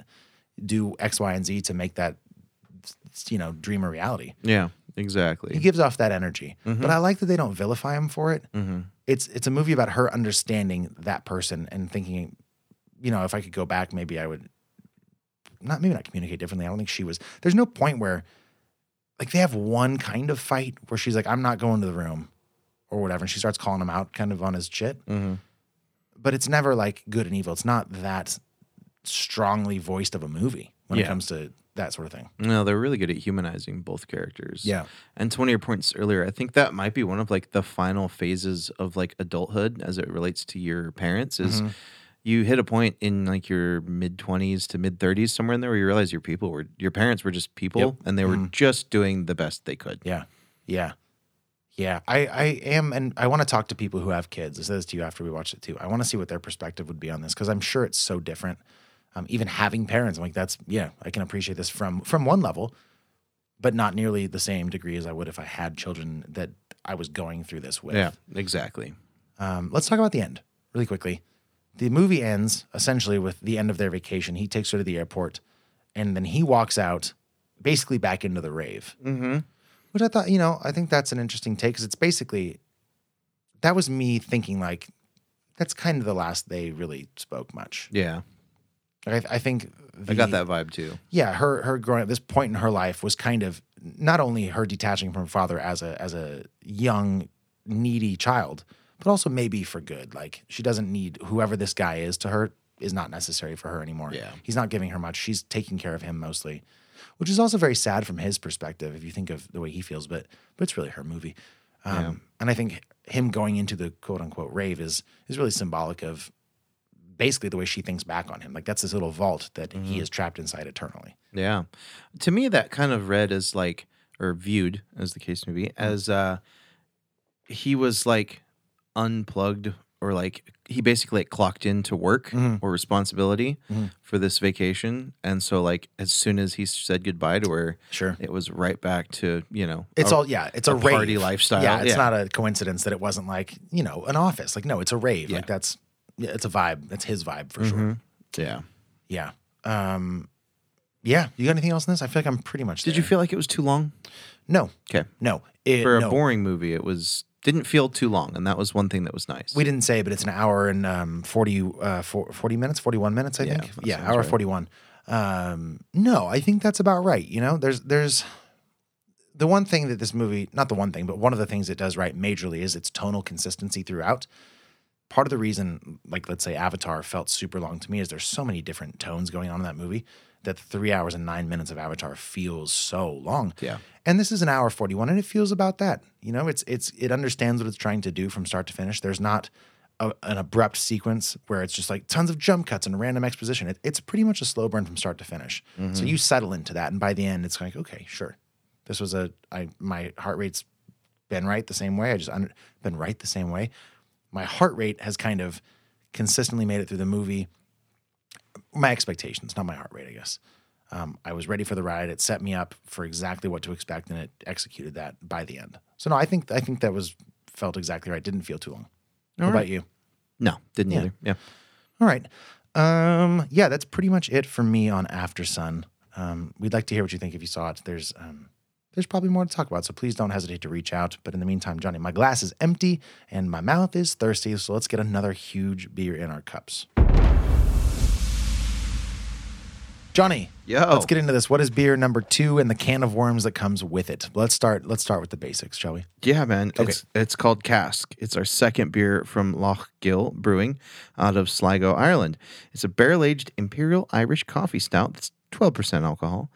do X, Y, and Z to make that, you know, dream a reality. Yeah, exactly. He gives off that energy, mm-hmm. but I like that they don't vilify him for it. Mm-hmm. It's it's a movie about her understanding that person and thinking, you know, if I could go back, maybe I would not maybe not communicate differently. I don't think she was. There's no point where like they have one kind of fight where she's like, I'm not going to the room or whatever, and she starts calling him out kind of on his shit. Mm-hmm. But it's never like good and evil. It's not that strongly voiced of a movie when it comes to that sort of thing. No, they're really good at humanizing both characters. Yeah. And to one of your points earlier, I think that might be one of like the final phases of like adulthood as it relates to your parents is Mm-hmm. you hit a point in like your mid 20s to mid 30s somewhere in there where you realize your people were your parents were just people Yep. and they were Mhm. just doing the best they could. Yeah. Yeah. Yeah. I, I am, and I want to talk to people who have kids. I said this to you after we watched it too. I want to see what their perspective would be on this because I'm sure it's so different. Um, even having parents, I'm like, that's, yeah, I can appreciate this from from one level, but not nearly the same degree as I would if I had children that I was going through this with. Yeah, exactly. Um, let's talk about the end really quickly. The movie ends essentially with the end of their vacation. He takes her to the airport, and then he walks out, basically back into the rave. Mm-hmm. Which I thought, you know, I think that's an interesting take because it's basically that was me thinking like that's kind of the last they really spoke much. Yeah. I, I think I got that vibe too. yeah, her her growing up this point in her life was kind of not only her detaching from her father as a as a young needy child, but also maybe for good. Like she doesn't need whoever this guy is to her is not necessary for her anymore. Yeah. He's not giving her much. She's taking care of him mostly. Which is also very sad from his perspective if you think of the way he feels, but but it's really her movie. Um, and I think him going into the quote unquote rave is is really symbolic of basically the way she thinks back on him. Like that's this little vault that he mm-hmm. is trapped inside eternally. Yeah. To me, that kind of read as like, or viewed, as the case may be, mm-hmm. as uh, he was like unplugged or like he basically like clocked into work mm-hmm. or responsibility for this vacation. And so, like, as soon as he said goodbye to her, Sure. it was right back to, you know, It's a- all yeah. It's a, a party lifestyle. Yeah, it's Yeah. not a coincidence that it wasn't like you know an office. Like no, it's a rave. Yeah. Like that's yeah, it's a vibe. That's his vibe for sure. Mm-hmm. Yeah. Yeah. Um, yeah. You got anything else in this? I feel like I'm pretty much. Did you there. feel like it was too long? No. Okay. No. It, For a no. boring movie, it was didn't feel too long, and that was one thing that was nice. We didn't say, but it's an hour and um, 40, uh, four- 40 minutes, 41 minutes, I Yeah, think. that Yeah, sounds hour right. 41. Um, no, I think that's about right. You know, there's, there's the one thing that this movie, not the one thing, but one of the things it does right majorly is its tonal consistency throughout. Part of the reason, like, let's say Avatar felt super long to me is there's so many different tones going on in that movie that three hours and nine minutes of Avatar feels so long. Yeah. And this is an hour 41 and it feels about that. You know, it's it's it understands what it's trying to do from start to finish. There's not a, an abrupt sequence where it's just like tons of jump cuts and random exposition. It, it's pretty much a slow burn from start to finish. So mm-hmm. you settle into that and by the end it's like, okay, sure. This was a I my heart rate's been right the same way. I just under, been right the same way. My heart rate has kind of consistently made it through the movie. My expectations, not my heart rate, I guess. Um, I was ready for the ride. It set me up for exactly what to expect, and it executed that by the end. So no, I think I think that was felt exactly right. Didn't feel too long. what about you? no, didn't Yeah. either. Yeah. All right. Um, yeah, that's pretty much it for me on Aftersun. Um, we'd like to hear what you think if you saw it. There's um, there's probably more to talk about, so please don't hesitate to reach out. But in the meantime, Johnny, my glass is empty and my mouth is thirsty, so let's get another huge beer in our cups. Johnny, Yo. let's get into this. What is beer number two and the can of worms that comes with it? Let's start. Let's start with the basics, shall we? Yeah, man. Okay. It's it's called Cask. It's our second beer from Lough Gill Brewing out of Sligo, Ireland. It's a barrel aged imperial Irish coffee stout that's twelve percent alcohol.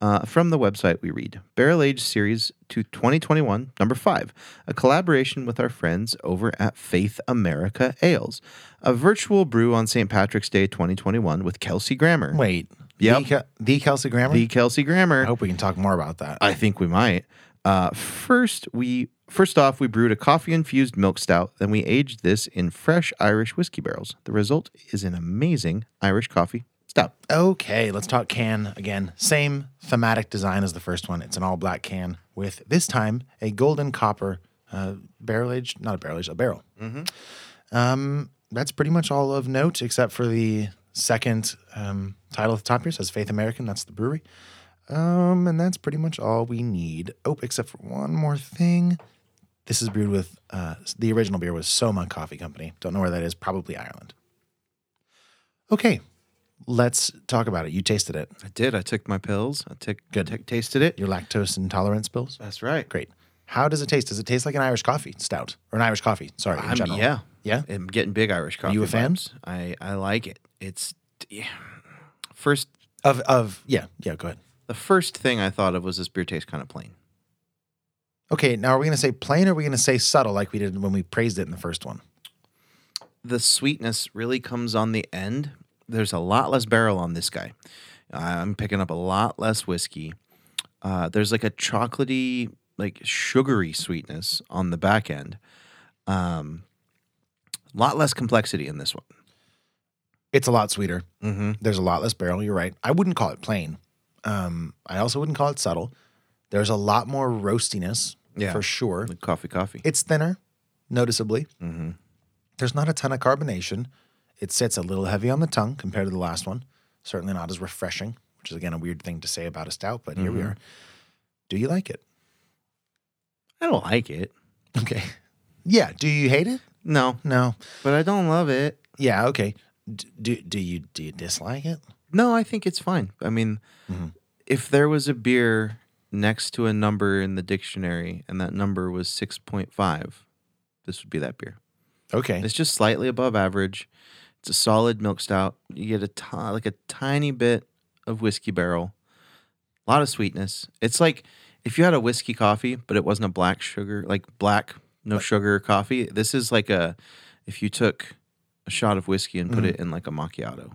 Uh, from the website, we read Barrel Age Series to 2021, number five, a collaboration with our friends over at Faith America Ales, a virtual brew on St. Patrick's Day 2021 with Kelsey Grammer. Wait. Yep. The, Kel- the Kelsey Grammer? The Kelsey Grammer. I hope we can talk more about that. I think we might. Uh, first, we first off we brewed a coffee infused milk stout. Then we aged this in fresh Irish whiskey barrels. The result is an amazing Irish coffee stout. Okay, let's talk can again. Same thematic design as the first one. It's an all black can with this time a golden copper uh, barrel aged, not a barrel aged, a barrel. Um, that's pretty much all of note, except for the second um, title at the top here says Faith American. That's the brewery. Um, and that's pretty much all we need. Oh, except for one more thing. This is brewed with uh, the original beer was Soma Coffee Company. Don't know where that is. Probably Ireland. Okay, let's talk about it. You tasted it. I did. I took my pills. I took Good. took- tasted it. Your lactose intolerance pills. That's right. Great. How does it taste? Does it taste like an Irish coffee stout or an Irish coffee? Sorry, in I'm- general. yeah, Yeah? I'm getting big Irish coffee. you a fan? vibes. I I like it. It's yeah. first. Of of yeah yeah. Go ahead. The first thing I thought of was this beer tastes kind of plain. Okay, now are we going to say plain or are we going to say subtle like we did when we praised it in the first one? the sweetness really comes on the end. There's a lot less barrel on this guy. I'm picking up a lot less whiskey. Uh, there's like a chocolatey, like sugary sweetness on the back end. Um, a lot less complexity in this one. It's a lot sweeter. Mm-hmm. There's a lot less barrel. You're right. I wouldn't call it plain. Um, I also wouldn't call it subtle. There's a lot more roastiness Yeah. for sure. Like coffee, coffee. It's thinner, noticeably. mm-hmm. There's not a ton of carbonation. It sits a little heavy on the tongue compared to the last one. Certainly not as refreshing, which is again a weird thing to say about a stout, but here we Mhm. are. Do you like it? I don't like it. Okay. Yeah. Do you hate it? No, No. but I don't love it. Yeah. Okay. D- Do do you do you dislike it? No, I think it's fine. I mean, Mhm. if there was a beer next to a number in the dictionary and that number was 6.5, this would be that beer. Okay. It's just slightly above average. It's a solid milk stout. You get a like a tiny bit of whiskey barrel. A lot of sweetness. It's like if you had a whiskey coffee, but it wasn't a black sugar, like black no sugar coffee. This is like a if you took a shot of whiskey and put mm-hmm. it in like a macchiato.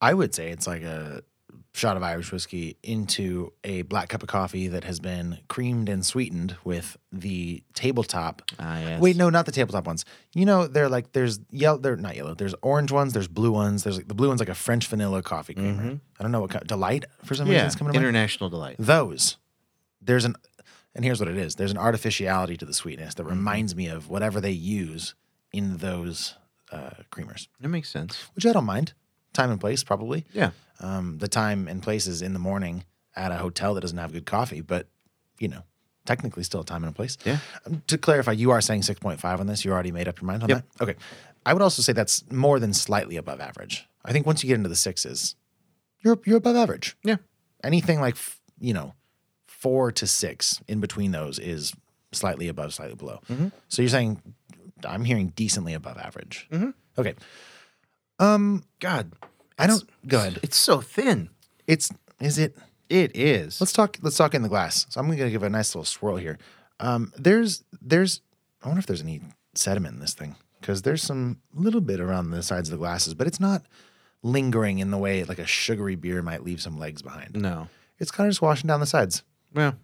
I would say it's like a shot of Irish whiskey into a black cup of coffee that has been creamed and sweetened with the tabletop. Ah, yes. Wait, no, not the tabletop ones. You know, they're like there's yellow. They're not yellow. There's orange ones. There's blue ones. There's like the blue one's like a French vanilla coffee creamer. I don't know what kind. Delight for some reason. Yeah, It's coming to mind. international delight. those there's an and here's what it is there's an artificiality to the sweetness that reminds me of whatever they use in those uh, creamers That makes sense. which i don't mind time and place probably. Yeah. um, the time and place is in the morning at a hotel that doesn't have good coffee but you know technically still a time and a place. Yeah. um, to clarify you are saying 6.5 on this. You already made up your mind on Yep. that? Okay. I would also say that's more than slightly above average. I think once you get into the sixes you're, you're above average. Yeah. anything like f- you know four to six in between those is slightly above slightly below. Mm-hmm. so you're saying i'm hearing decently above average. Okay um God, i don't go ahead it's so thin. it's is it It is. let's talk let's talk in the glass so i'm gonna give a nice little swirl here um there's there's i wonder if there's any sediment in this thing because there's some little bit around the sides of the glasses but it's not lingering in the way like a sugary beer might leave some legs behind no. it's kind of just washing down the sides Well,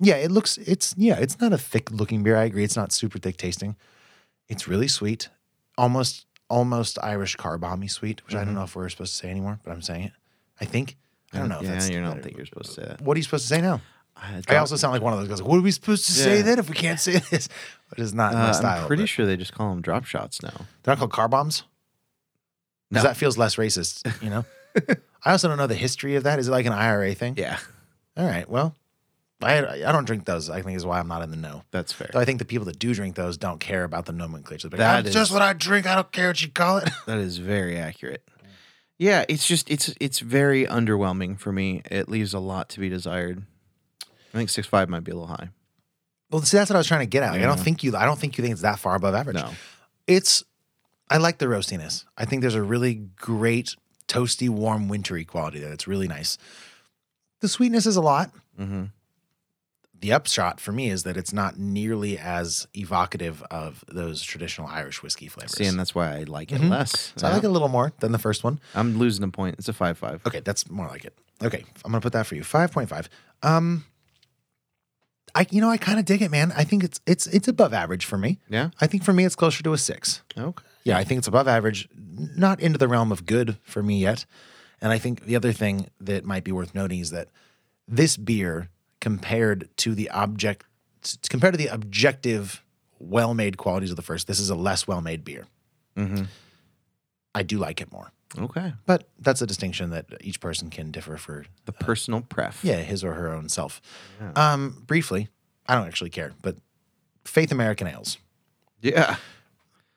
Yeah, it looks it's yeah, it's not a thick looking beer. I agree. It's not super thick tasting. It's really sweet. Almost almost Irish car bomby sweet, which I don't know if we're supposed to say anymore, but I'm saying it. I think. I don't know if yeah, that's you don't think you're supposed to say that. what are you supposed to say now? I, I also sound like one of those guys. Like, what are we supposed to say Yeah. then if we can't say this? <laughs> Which is not my Uh, style. I'm pretty but- sure they just call them drop shots now. they're not called car bombs. No. Because that feels less racist, you know? <laughs> I also don't know the history of that. Is it like an IRA thing? Yeah, All right. Well, I I don't drink those. I think is why I'm not in the know. that's fair. So I think the people that do drink those don't care about the nomenclature. Like, That's just what I drink. I don't care what you call it. That is very accurate. Yeah, it's just it's it's very underwhelming for me. It leaves a lot to be desired. I think six five might be a little high. well, see, that's what I was trying to get at. Like, I don't think you. I don't think you think it's that far above average. No. It's. I like the roastiness. I think there's a really great toasty, warm, wintry quality there. That's really nice. The sweetness is a lot. Mm-hmm. The upshot for me is that it's not nearly as evocative of those traditional Irish whiskey flavors. See, and that's why I like it Mhm. less. so I like it a little more than the first one. I'm losing a point. It's a five five. Okay, that's more like it. Okay, I'm gonna put that for you. Five point five. Um, I you know I kind of dig it, man. I think it's it's it's above average for me. Yeah. I think for me it's closer to a six. Okay. Yeah, I think it's above average, not into the realm of good for me yet. And I think the other thing that might be worth noting is that this beer, compared to the object, compared to the objective, well-made qualities of the first, this is a less well-made beer. Mm-hmm. I do like it more, Okay. but that's a distinction that each person can differ for. The personal pref. Yeah, his or her own self. Um, briefly, I don't actually care, but Faith American Ales. Yeah.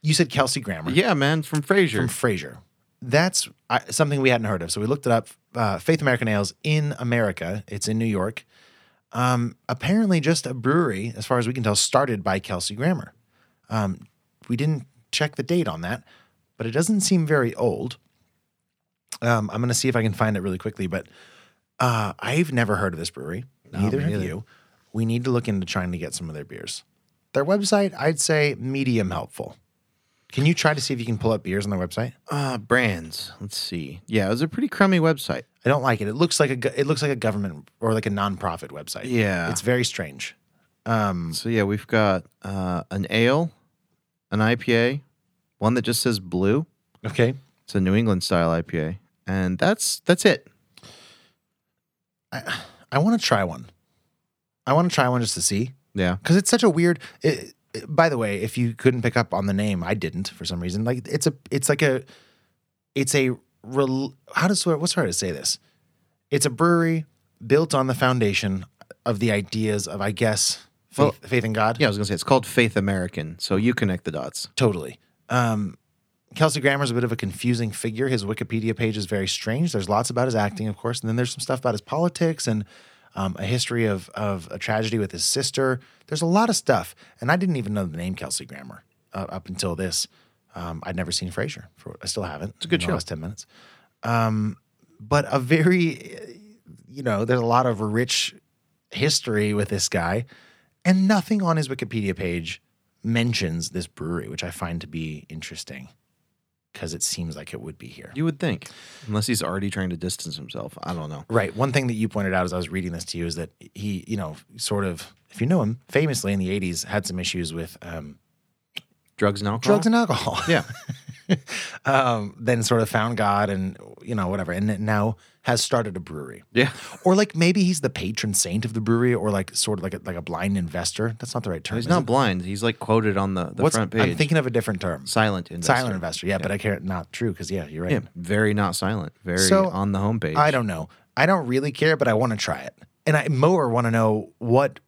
You said Kelsey Grammer. Yeah, man. From Frasier. from Frasier. That's I, something we hadn't heard of. So we looked it up. Uh, Faith American Ales in America. It's in New York. Um, apparently, just a brewery, as far as we can tell, started by Kelsey Grammer. Um, we didn't check the date on that, but it doesn't seem very old. Um, I'm going to see if I can find it really quickly, but uh, I've never heard of this brewery. Neither have you. We need to look into trying to get some of their beers. Their website, I'd say medium helpful. Can you try to see if you can pull up beers on their website? uh, brands. Let's see. Yeah, it was a pretty crummy website. I don't like it. It looks like a it looks like a government or like a nonprofit website. Yeah. it's very strange. So yeah, we've got uh, an ale, an IPA, one that just says blue. Okay, It's a New England style IPA, and that's that's it. I want to try one. I want to try one just to see Yeah. because it's such a weird. It, it- by the way, if you couldn't pick up on the name, I didn't for some reason. Like it's a, it's like a, it's a. Rel, how does what's hard to say this? It's a brewery built on the foundation of the ideas of, I guess, faith, Well, faith in God. Yeah, I was gonna say it's called Faith American, so you connect the dots. Totally. Um, Kelsey is a bit of a confusing figure. His Wikipedia page is very strange. There's lots about his acting, of course, and then there's some stuff about his politics and um, a history of of a tragedy with his sister. There's a lot of stuff, and I didn't even know the name Kelsey Grammer uh, up until this. Um, I'd never seen Frasier. For, I still haven't. It's a good show. Last ten minutes, um, but a very, you know, there's a lot of rich history with this guy, and nothing on his Wikipedia page mentions this brewery, which I find to be interesting because it seems like it would be here. You would think, unless he's already trying to distance himself. I don't know. Right. One thing that you pointed out as I was reading this to you is that he, you know, sort of, if you know him, famously in the 80s had some issues with um, Drugs and alcohol. drugs and alcohol. yeah. <laughs> um, then sort of found God and, you know, whatever. And now has started a brewery. Yeah. Or like maybe he's the patron saint of the brewery or like sort of like a, like a blind investor. That's not the right term. He's not it? blind. He's like quoted on the, the What's, front page. I'm thinking of a different term. silent investor. Silent investor. Yeah, but I care. Not true because, yeah, you're right. Yeah, very not silent. Very So, on the homepage. I don't know. I don't really care, but I want to try it. And I more want to know what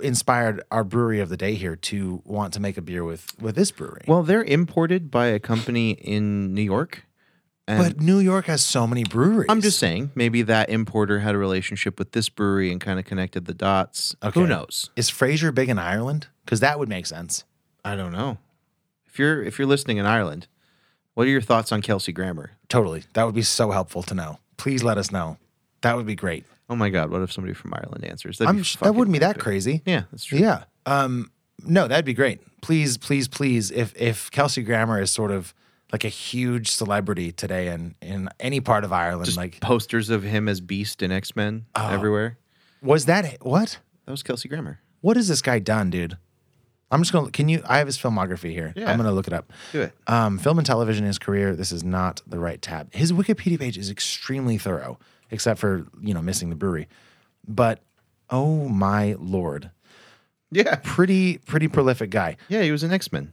inspired our brewery of the day here to want to make a beer with with this brewery. Well, they're imported by a company in New York. And but New York has so many breweries. I'm just saying, maybe that importer had a relationship with this brewery and kind of connected the dots. Okay. Who knows? Is Frasier big in Ireland? Because that would make sense. I don't know. If you're if you're listening in Ireland, what are your thoughts on Kelsey Grammer? Totally. That would be so helpful to know. Please let us know. That would be great. Oh my God, what if somebody from Ireland answers? That'd I'm, that wouldn't be that epic. crazy. Yeah, that's true. Yeah. Um, no, that'd be great. Please, please, please. If if Kelsey Grammer is sort of like a huge celebrity today in in any part of Ireland, Just like posters of him as Beast in X Men Oh. everywhere. was that what? That was Kelsey Grammer. What has this guy done, dude? I'm just gonna. Can you? I have his filmography here. Yeah. I'm gonna look it up. Do it. Um, film and television. His career. This is not the right tab. His Wikipedia page is extremely thorough, except for you know missing the brewery. But oh my lord, Yeah. pretty pretty prolific guy. Yeah, he was an X Men.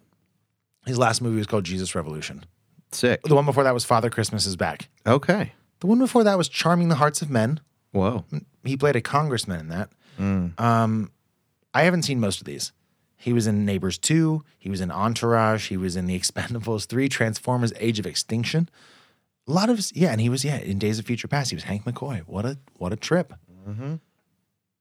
His last movie was called Jesus Revolution. Sick. The one before that was Father Christmas is Back. Okay. The one before that was Charming the Hearts of Men. Whoa. He played a congressman in that. Um, I haven't seen most of these. He was in Neighbors 2. He was in Entourage. He was in The Expendables 3, Transformers Age of Extinction. A lot of, yeah, and he was, yeah, in Days of Future Past. He was Hank McCoy. What a, what a trip.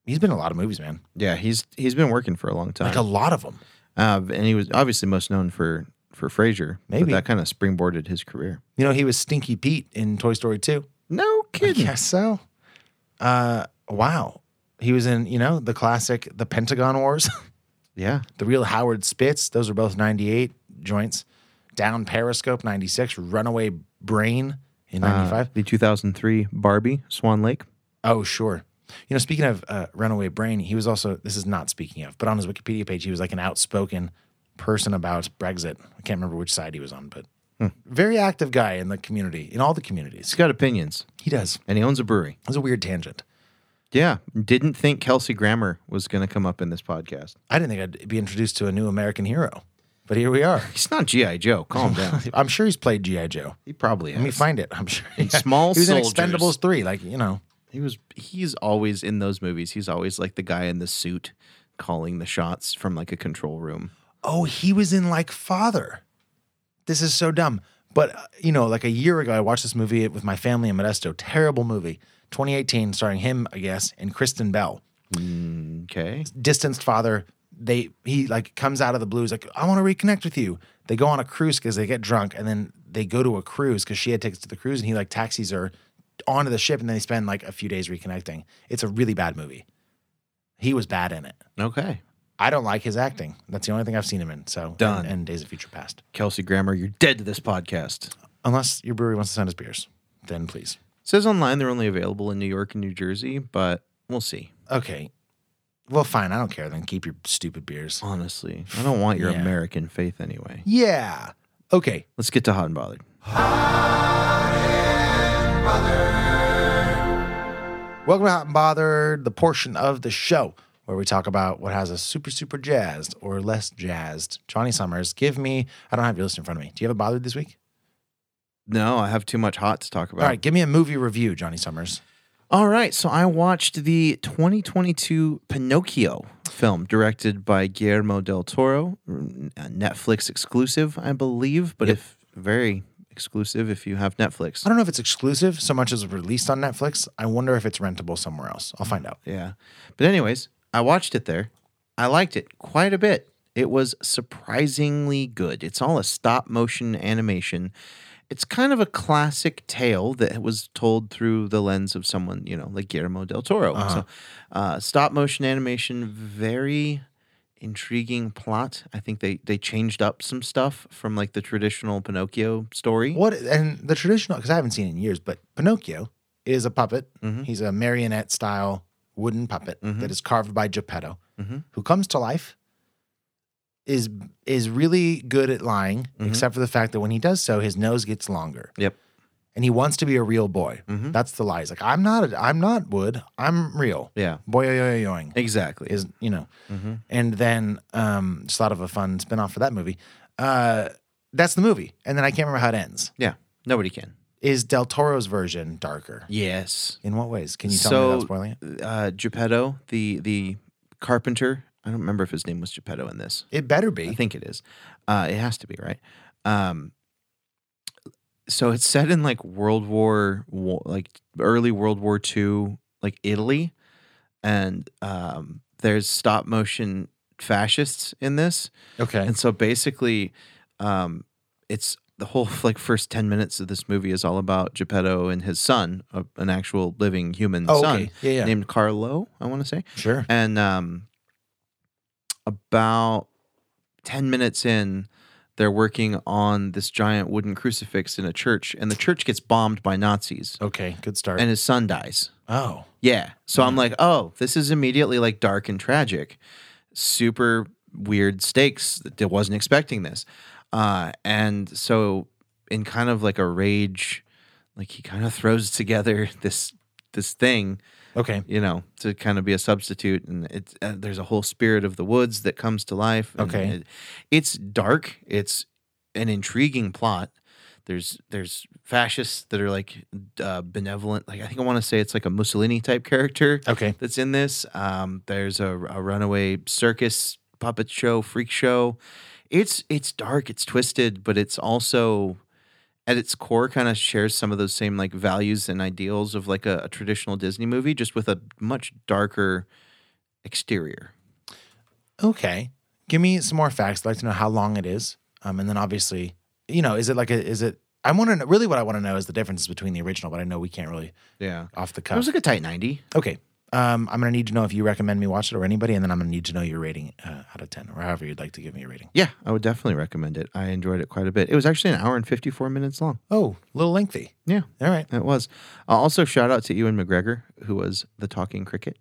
He's been in a lot of movies, man. Yeah, he's he's been working for a long time. Like a lot of them. Uh, and he was obviously most known for for Frasier. Maybe. that kind of springboarded his career. You know, he was Stinky Pete in Toy Story 2. No kidding. Yes, so. Uh, Wow. He was in, you know, the classic The Pentagon Wars, <laughs> Yeah. the real Howard Spitz. Those are both 98 joints. Down Periscope, 96. Runaway Brain in 95. Uh, the 2003 Barbie Swan Lake. Oh, sure. You know, speaking of uh, Runaway Brain, he was also, this is not speaking of, but on his Wikipedia page, he was like an outspoken person about Brexit. I can't remember which side he was on, but very active guy in the community, in all the communities. He's got opinions, He does. and he owns a brewery. It was a weird tangent. Yeah. Didn't think Kelsey Grammer was going to come up in this podcast. I didn't think I'd be introduced to a new American hero, but here we are. <laughs> He's not G.I. Joe. Calm down. <laughs> I'm sure he's played G.I. Joe. He probably has. Let me find it. I'm sure. In <laughs> Small He was in Soldiers. Expendables 3. Like, you know, He was. He's always in those movies. He's always like the guy in the suit calling the shots from like a control room. oh, he was in like Father. This is so dumb. But, uh, you know, like a year ago, I watched this movie with my family in Modesto. Terrible movie. 2018, starring him, I guess, and Kristen Bell. Okay. distanced father they he like comes out of the blue. blues like i want to reconnect with you they go on a cruise because they get drunk and then they go to a cruise because she had tickets to the cruise and he like taxis her onto the ship and then they spend like a few days reconnecting it's a really bad movie he was bad in it Okay. i don't like his acting that's the only thing i've seen him in so Done. and, and days of future past Kelsey Grammer, you're dead to this podcast. unless your brewery wants to send us beers then please says online they're only available in New York and New Jersey, but we'll see. okay well fine i don't care then keep your stupid beers Honestly, I don't want your Yeah. American faith anyway. yeah okay Let's get to hot and bothered. Welcome to Hot and Bothered, the portion of the show where we talk about what has us super, super jazzed or less jazzed. Johnny Summers, give me, I don't have your list in front of me. Do you have a bothered this week? No, I have too much hot to talk about. All right, give me a movie review, Johnny Summers. All right, so I watched the 2022 Pinocchio film directed by Guillermo del Toro, a Netflix exclusive, I believe, but if very exclusive if you have Netflix. I don't know if it's exclusive so much as released on Netflix. I wonder if it's rentable somewhere else. I'll find out. Yeah. But anyways, I watched it there. I liked it quite a bit. It was surprisingly good. It's all a stop motion animation. It's kind of a classic tale that was told through the lens of someone, you know, like Guillermo del Toro. So, uh-huh. uh, stop motion animation, very intriguing plot. I think they they changed up some stuff from like the traditional Pinocchio story. What, and the traditional, because I haven't seen it in years, but Pinocchio is a puppet. Mm-hmm. He's a marionette style wooden puppet mm-hmm. that is carved by Geppetto, mm-hmm. who comes to life, is is really good at lying, except for the fact that when he does so, his nose gets longer. Yep. and he wants to be a real boy. That's the lie. He's like, I'm not. A, I'm not wood. I'm real. Yeah. Boy, yo, yo, yoing Exactly. is you know. And then um, just thought of a fun spinoff for that movie. Uh, that's the movie, and then I can't remember how it ends. yeah. Nobody can. Is Del Toro's version darker? Yes. In what ways? Can you tell me without spoiling it? uh, Geppetto, the the carpenter. I don't remember if his name was Geppetto in this. It better be. I think it is. Uh, it has to be right. Um, so it's set in like World War, like early World War II, like Italy, and um, there's stop motion fascists in this. okay. And so basically, um, it's the whole <laughs> like first ten minutes of this movie is all about Geppetto and his son, a, an actual living human Oh, son okay. Yeah, yeah. named Carlo. I want to say, Sure. and um, about ten minutes in, they're working on this giant wooden crucifix in a church, and the church gets bombed by Nazis, Okay. Good start. and his son dies. oh. Yeah. So I'm like, oh, this is immediately like dark and tragic. Super weird stakes. I wasn't expecting this. Uh, and so in kind of like a rage, like he kind of throws together <laughs> this this thing, Okay. you know, to kind of be a substitute. And it's uh, there's a whole spirit of the woods that comes to life. and Okay. it- it's dark. It's an intriguing plot. There's there's fascists that are like uh, benevolent. Like I think I want to say it's like a Mussolini type character Okay. that's in this. Um, there's a, a runaway circus puppet show, freak show. It's it's dark, it's twisted, but it's also at its core kind of shares some of those same like values and ideals of like a, a traditional Disney movie, just with a much darker exterior. Okay. Give me some more facts. I'd like to know how long it is. Um, and then obviously, you know, is it like a, is it, I want to know, really what I want to know is the differences between the original, but I know we can't really Yeah. off the cuff. It was like a tight 90. okay. Um, I'm gonna need to know if you recommend me watch it or anybody, and then I'm gonna need to know your rating uh, out of ten, or however you'd like to give me a rating. Yeah, I would definitely recommend it. I enjoyed it quite a bit. It was actually an hour and 54 minutes long. Oh, a little lengthy. Yeah, All right. it was. Uh, also, shout out to Ewan McGregor, who was the talking cricket.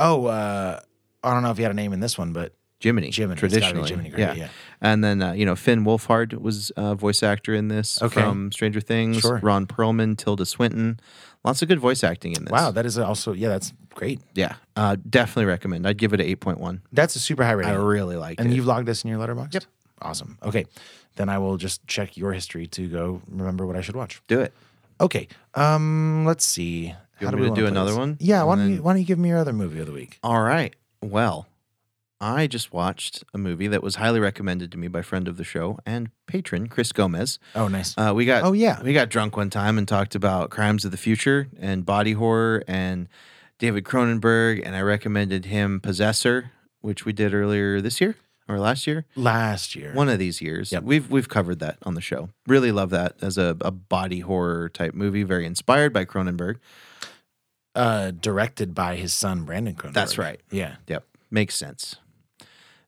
Oh, uh, I don't know if you had a name in this one, but Jiminy, Jiminy. It's gotta be traditionally, Jiminy Cricket, yeah. And then uh, you know Finn Wolfhard was a voice actor in this Okay. from Stranger Things. Sure. Ron Perlman, Tilda Swinton, lots of good voice acting in this. wow, that is also yeah, that's great. yeah, uh, definitely recommend. I'd give it an eight point one. That's a super high rating. I really liked and it. And you've logged this in your Letterboxd. Yep. Awesome. Okay, then I will just check your history to go remember what I should watch. Do it. Okay. Um, let's see. want do me we to do another this? one? Yeah. Why don't you Why don't you give me your other movie of the week? All right. Well, I just watched a movie that was highly recommended to me by friend of the show and patron Chris Gomez. Oh, nice. Uh, we got Oh, yeah. we got drunk one time and talked about crimes of the future and body horror and David Cronenberg and I recommended him Possessor, which we did earlier this year or last year. Last year. One of these years. Yep. We've we've covered that on the show. Really love that as a, a body horror type movie, very inspired by Cronenberg. uh, directed by his son Brandon Cronenberg. That's right. Yeah. Yep. Makes sense.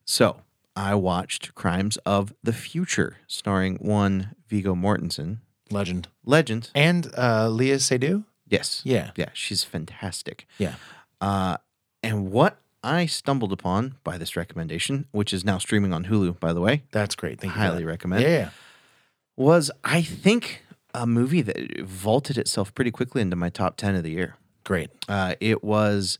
So I watched Crimes of the Future, starring one Viggo Mortensen. Legend. Legend. And uh, Léa Seydoux. Yes. Yeah. Yeah. She's fantastic. Yeah. Uh, and what I stumbled upon by this recommendation, which is now streaming on Hulu, by the way, That's great. Thank you. highly recommend, Yeah. was I think a movie that vaulted itself pretty quickly into my top 10 of the year. Great. Uh, it was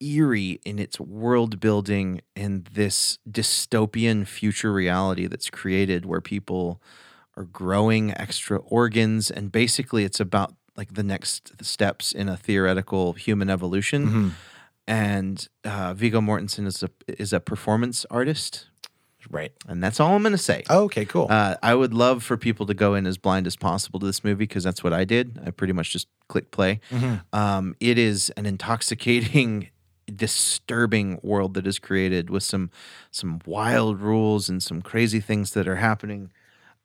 eerie in its world building and this dystopian future reality that's created where people are growing extra organs and basically it's about like the next steps in a theoretical human evolution Mm-hmm. and uh, Viggo Mortensen is a is a performance artist Right. and that's all I'm going to say. Okay. Cool. Uh, I would love for people to go in as blind as possible to this movie because that's what I did. I pretty much just click play. Um, it is an intoxicating, disturbing world that is created with some some wild rules and some crazy things that are happening.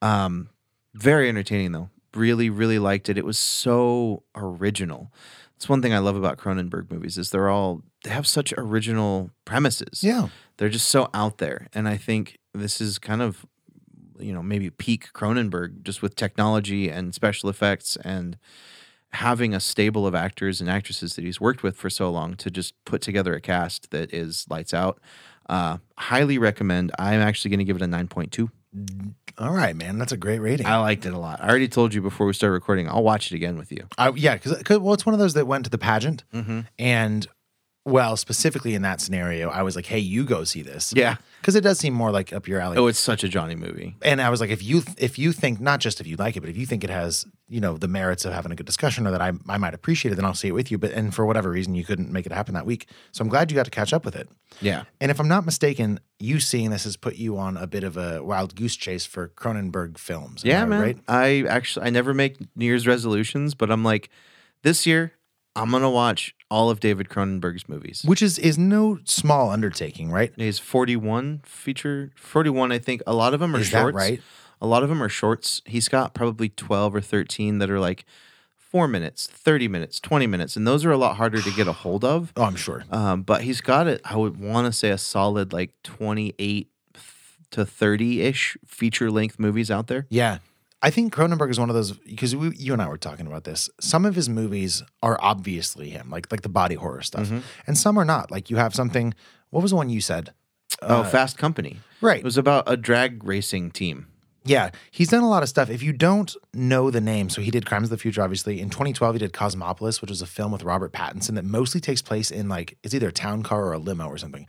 Um, very entertaining though. Really, really liked it. It was so original. It's one thing I love about Cronenberg movies is they're all they have such original premises yeah. they're just so out there and i think this is kind of you know maybe peak cronenberg just with technology and special effects and having a stable of actors and actresses that he's worked with for so long to just put together a cast that is lights out uh, highly recommend i'm actually going to give it a 9.2 All right, man. That's a great rating. i liked it a lot i already told you before we started recording i'll watch it again with you I, yeah, because well, it's one of those that went to the pageant, Mm-hmm. and well, specifically in that scenario, I was like, "Hey, you go see this." Yeah. because it does seem more like up your alley. oh it's such a johnny movie and I was like, if you if you think not just if you like it, but if you think it has you know the merits of having a good discussion or that I I might appreciate it, then I'll see it with you. But and for whatever reason, you couldn't make it happen that week, so I'm glad you got to catch up with it. yeah And if I'm not mistaken, you seeing this has put you on a bit of a wild goose chase for Cronenberg films. Yeah, I man. Right? I actually I never make New Year's resolutions, but I'm like, this year I'm gonna watch all of David Cronenberg's movies. Which is is no small undertaking, right? He's 41 feature 41, I think. A lot of them are Is shorts. right? A lot of them are shorts. He's got probably 12 or 13 that are like four minutes, 30 minutes, 20 minutes, and those are a lot harder to get a hold of. <sighs> Oh, I'm sure. Um, but he's got it. I would want to say a solid like 28 to 30 ish feature length movies out there. Yeah. I think Cronenberg is one of those because you and I were talking about this. Some of his movies are obviously him, like like the body horror stuff, Mm-hmm. and some are not. Like you have something. What was the one you said? oh, Fast Company. Uh, right. It was about a drag racing team. Yeah, he's done a lot of stuff. If you don't know the name, so he did Crimes of the Future, obviously. In 2012, he did Cosmopolis, which was a film with Robert Pattinson that mostly takes place in like it's either a town car or a limo or something.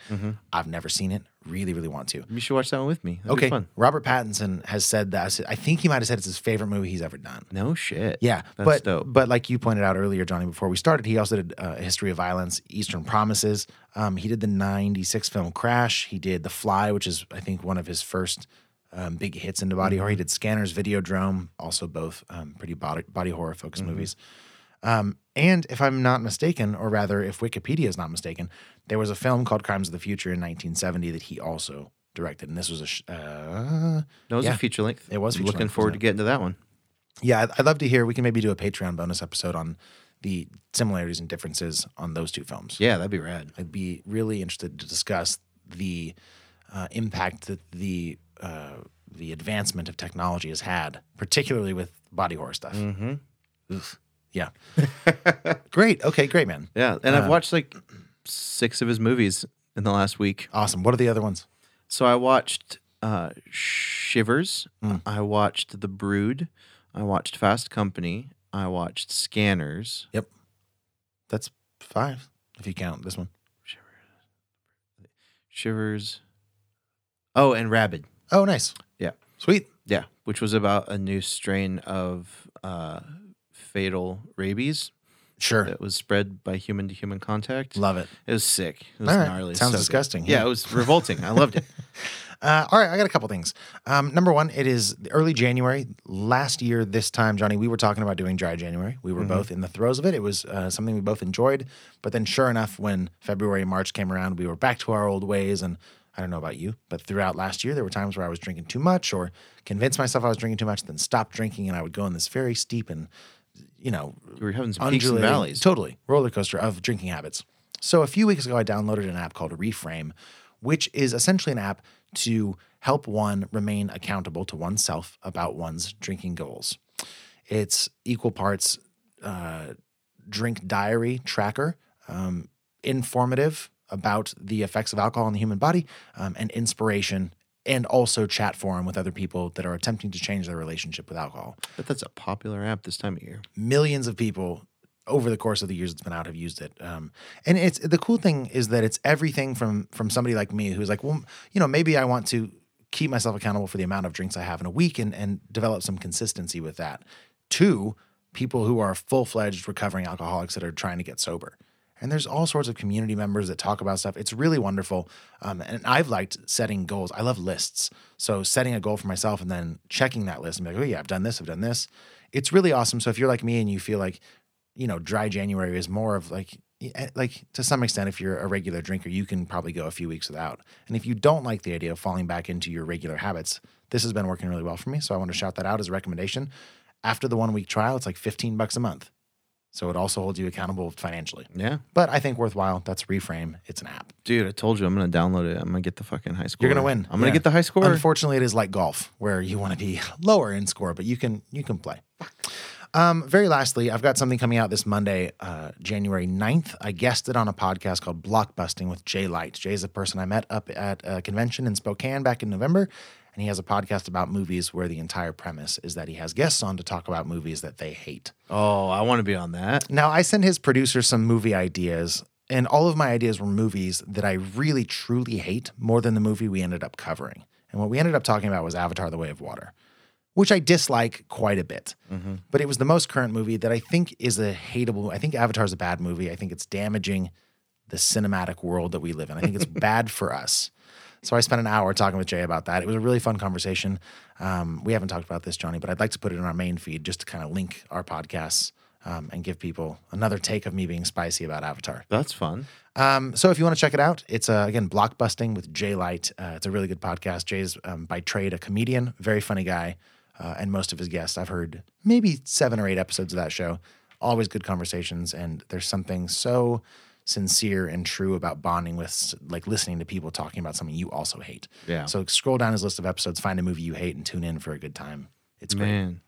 I've never seen it. Really, really want to. You should watch that one with me. That'd Okay. Robert Pattinson has said that. I think he might have said it's his favorite movie he's ever done. No shit. Yeah, That's but dope. but like you pointed out earlier, Johnny, before we started, he also did uh, a history of violence, Eastern Promises. Um, he did the '96 film Crash. He did The Fly, which is I think one of his first um, big hits into body horror. He did Scanners, Videodrome, also both um, pretty body body horror focused movies. Um, and if I'm not mistaken, or rather, if Wikipedia is not mistaken, there was a film called Crimes of the Future in 1970 that he also directed, and this was a sh- uh, No, it was yeah. a feature length. It was looking length, forward to getting to that one. yeah, I'd, I'd love to hear. We can maybe do a Patreon bonus episode on the similarities and differences on those two films. Yeah, that'd be rad. I'd be really interested to discuss the uh, impact that the uh, the advancement of technology has had, particularly with body horror stuff. Mm-hmm. Yeah. <laughs> great. Okay. Great, man. Yeah, and I've watched like six of his movies in the last week. Awesome. What are the other ones? So I watched uh, Shivers. I watched The Brood. I watched Fast Company. I watched Scanners. Yep. That's five if you count this one. Shivers. Oh, and Rabid. Oh, nice. Yeah. Sweet. Yeah, which was about a new strain of uh, fatal rabies Sure. that was spread by human to human contact. Love it. It was sick. It was right. gnarly. Sounds So disgusting. Yeah, Yeah. it was revolting. I loved it. <laughs> Uh, all right, I got a couple things. Um, number one, it is early January. Last year, this time, Johnny, we were talking about doing dry January. We were both in the throes of it. It was uh, something we both enjoyed. But then, sure enough, when February and March came around, we were back to our old ways. And I don't know about you, but throughout last year, there were times where I was drinking too much or convinced myself I was drinking too much, then stopped drinking, and I would go in this very steep and, you know, We were having some peaks and valleys. Totally. Roller coaster of drinking habits. So a few weeks ago, I downloaded an app called Reframe, which is essentially an app to help one remain accountable to oneself about one's drinking goals. It's equal parts uh, drink diary tracker, um, informative about the effects of alcohol on the human body, um, and inspiration, and also chat forum with other people that are attempting to change their relationship with alcohol But that's a popular app this time of year. millions of people over the course of the years it's been out have used it. Um, and it's the cool thing is that it's everything from from somebody like me who's like, well, you know, maybe I want to keep myself accountable for the amount of drinks I have in a week and and develop some consistency with that. To people who are full fledged recovering alcoholics that are trying to get sober. And there's all sorts of community members that talk about stuff. It's really wonderful. Um, and I've liked setting goals. I love lists. So setting a goal for myself and then checking that list and be like, oh yeah, I've done this, I've done this. It's really awesome. So if you're like me and you feel like, you know, dry January is more of like, eh, like to some extent, if you're a regular drinker, you can probably go a few weeks without. And if you don't like the idea of falling back into your regular habits, this has been working really well for me. So I want to shout that out as a recommendation. After the one week trial, it's like 15 bucks a month. So it also holds you accountable financially. Yeah. But I think worthwhile. That's Reframe. It's an app. Dude, I told you I'm gonna download it. I'm gonna get the fucking high score. You're gonna win. I'm gonna Yeah. get the high score. Unfortunately, it is like golf, where you want to be <laughs> lower in score, but you can you can play. Um, very lastly, I've got something coming out this Monday, uh, January 9th. I guested on a podcast called Blockbusting with Jay Light. Jay is a person I met up at a convention in Spokane back in November, and he has a podcast about movies where the entire premise is that he has guests on to talk about movies that they hate. oh, I want to be on that. Now, I sent his producer some movie ideas, and all of my ideas were movies that I really truly hate more than the movie we ended up covering. And what we ended up talking about was Avatar The Way of Water, which I dislike quite a bit. Mm-hmm. But it was the most current movie that I think is a hateable. I think Avatar is a bad movie. I think it's damaging the cinematic world that we live in. I think it's <laughs> bad for us. So I spent an hour talking with Jay about that. It was a really fun conversation. Um, we haven't talked about this, Johnny, but I'd like to put it in our main feed just to kind of link our podcasts um, and give people another take of me being spicy about Avatar. That's fun. Um, so if you want to check it out, it's uh, again Blockbusting with Jay Light. Uh, it's a really good podcast. Jay's um, by trade a comedian, very funny guy, uh, and most of his guests I've heard maybe seven or eight episodes of that show. Always good conversations, and there's something so sincere and true about bonding with, like listening to people talking about something you also hate. Yeah. So scroll down his list of episodes, find a movie you hate, and tune in for a good time. It's great. Man,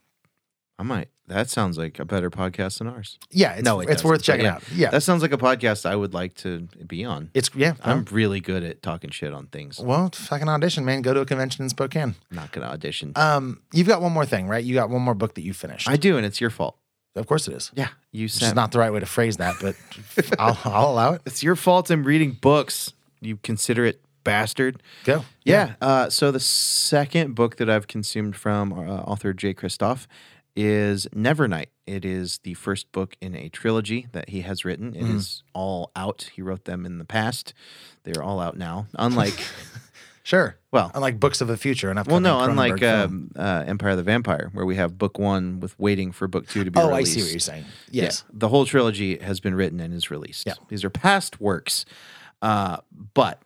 I might. That sounds like a better podcast than ours. Yeah, it's, no, it it's doesn't, worth checking yeah. out. Yeah, that sounds like a podcast I would like to be on. it's yeah. I'm really good at talking shit on things. well, fucking audition, man. Go to a convention in Spokane. Not gonna audition. Um, you've got one more thing, right? You got one more book that you finished. I do, and it's your fault. Of course it is. Yeah, you Which is not the right way to phrase that, but <laughs> I'll, I'll allow it. it's your fault. I'm reading books. You considerate bastard. Go. Yeah. Uh, so the second book that I've consumed from uh, author Jay Kristoff is Nevernight. It is the first book in a trilogy that he has written. It is all out. He wrote them in the past. They're all out now. Unlike, <laughs> Sure. Well- unlike Books of the Future, and well, no, unlike um, uh, Empire of the Vampire, where we have book one with waiting for book two to be oh, I released. see what you're saying. Yes. Yeah, the whole trilogy has been written and is released. Yeah. These are past works. Uh, but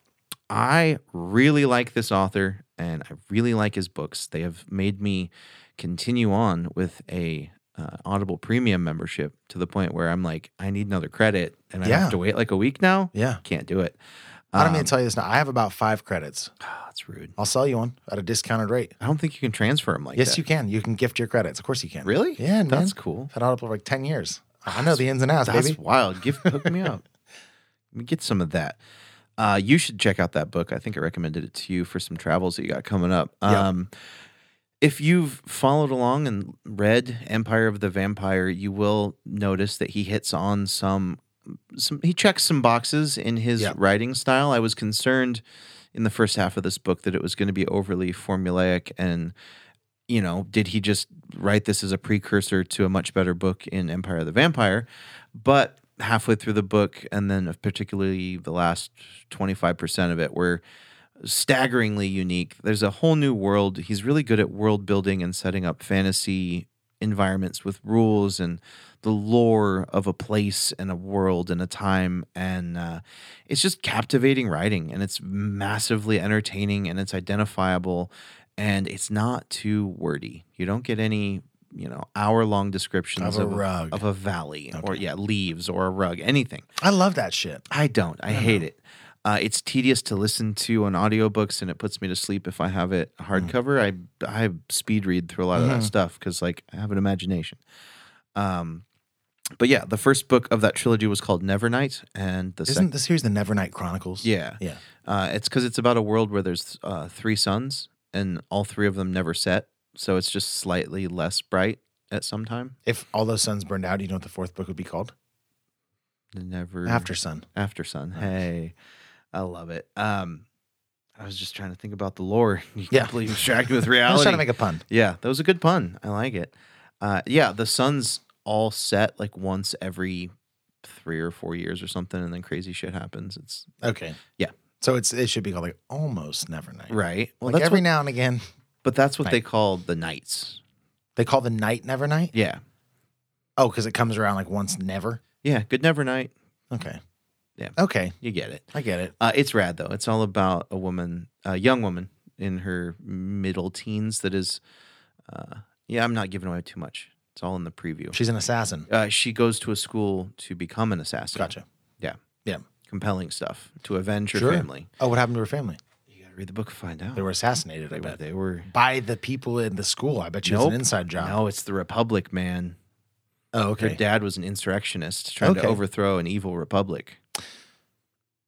I really like this author and I really like his books. They have made me continue on with a uh, Audible Premium membership to the point where I'm like, I need another credit, and I Yeah. have to wait like a week now. Yeah. can't do it. I don't mean Um, to tell you this now. I have about five credits. Ah, <sighs> that's rude. I'll sell you one at a discounted rate. I don't think you can transfer them like yes, that. you can. You can gift your credits. Of course you can. Really? Yeah, man. That's cool. Had Audible for like 10 years. I know the ins and outs, That's baby. wild. Give hook me up. <laughs> Let me get some of that. Uh, you should check out that book. I think I recommended it to you for some travels that you got coming up. Um, if you've followed along and read Empire of the Vampire, you will notice that he hits on some some he checks some boxes in his writing style. I was concerned in the first half of this book that it was going to be overly formulaic and you know, did he just write this as a precursor to a much better book in Empire of the Vampire? But halfway through the book, and then particularly the last 25% of it, were staggeringly unique. There's a whole new world. He's really good at world building and setting up fantasy environments with rules and the lore of a place and a world and a time and uh, it's just captivating writing and it's massively entertaining and it's identifiable and it's not too wordy you don't get any you know hour long descriptions Of a rug. of a valley or yeah leaves or a rug anything I love that shit. I don't. I hate it. Uh, it's tedious to listen to on audiobooks and it puts me to sleep if I have it hardcover. I I speed read through a lot of that stuff because like I have an imagination. Um, but yeah, the first book of that trilogy was called Nevernight, and the Isn't second, the series the Nevernight Chronicles? yeah, Yeah. uh, it's because it's about a world where there's uh, three suns and all three of them never set, so it's just slightly less bright at some time. If all those suns burned out, do you know what the fourth book would be called? The never After Sun. After Sun. Hey, I love it. Um, I was just trying to think about the lore. <laughs> You Yeah. completely distracted with <laughs> I reality. was trying to make a pun. yeah, that was a good pun. I like it. Uh, yeah, the sun's all set like once every three or four years or something, and then crazy shit happens. It's Okay. Yeah. So it's it should be called like almost Nevernight. right. Well, Like that's every what, now and again, but that's what they call the nights. they call the night never night? Yeah, Oh, because it comes around like once never. yeah. Good never night. Okay. Yeah. Okay. You get it. I get it. Uh, it's rad though. It's all about a woman, a young woman in her middle teens that is. Uh, yeah, I'm not giving away too much. It's all in the preview. She's an assassin. Uh, she goes to a school to become an assassin. Gotcha. Yeah, Yeah. compelling stuff to avenge her Sure. family. Oh, what happened to her family? You got to read the book to find out. They were assassinated. I They were. bet They were by the people in the school. I bet you it's Nope. an inside job. No, it's the Republic, man. Oh, Her okay. dad was an insurrectionist trying to overthrow an evil republic.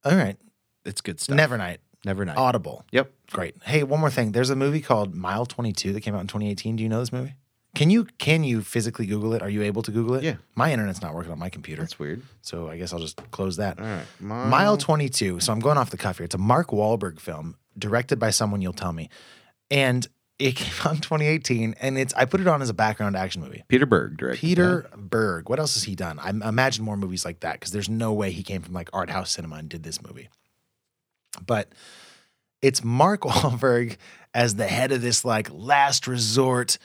All right. It's good stuff. Never night. never night. Audible. Yep. Great. Hey, one more thing. There's a movie called Mile 22 that came out in 2018. Do you know this movie? Can you can you physically Google it? Are you able to Google it? Yeah. My internet's not working on my computer, That's weird. so I guess I'll just close that. All right. Mile 22. So I'm going off the cuff here. It's a Mark Wahlberg film directed by someone you'll tell me. And it <laughs> came out in 2018 and it's I put it on as a background action movie. Peter Berg directed. Peter Berg. What else has he done? I imagine more movies like that because there's no way he came from like art house cinema and did this movie. But it's Mark <laughs> Wahlberg as the head of this like last resort,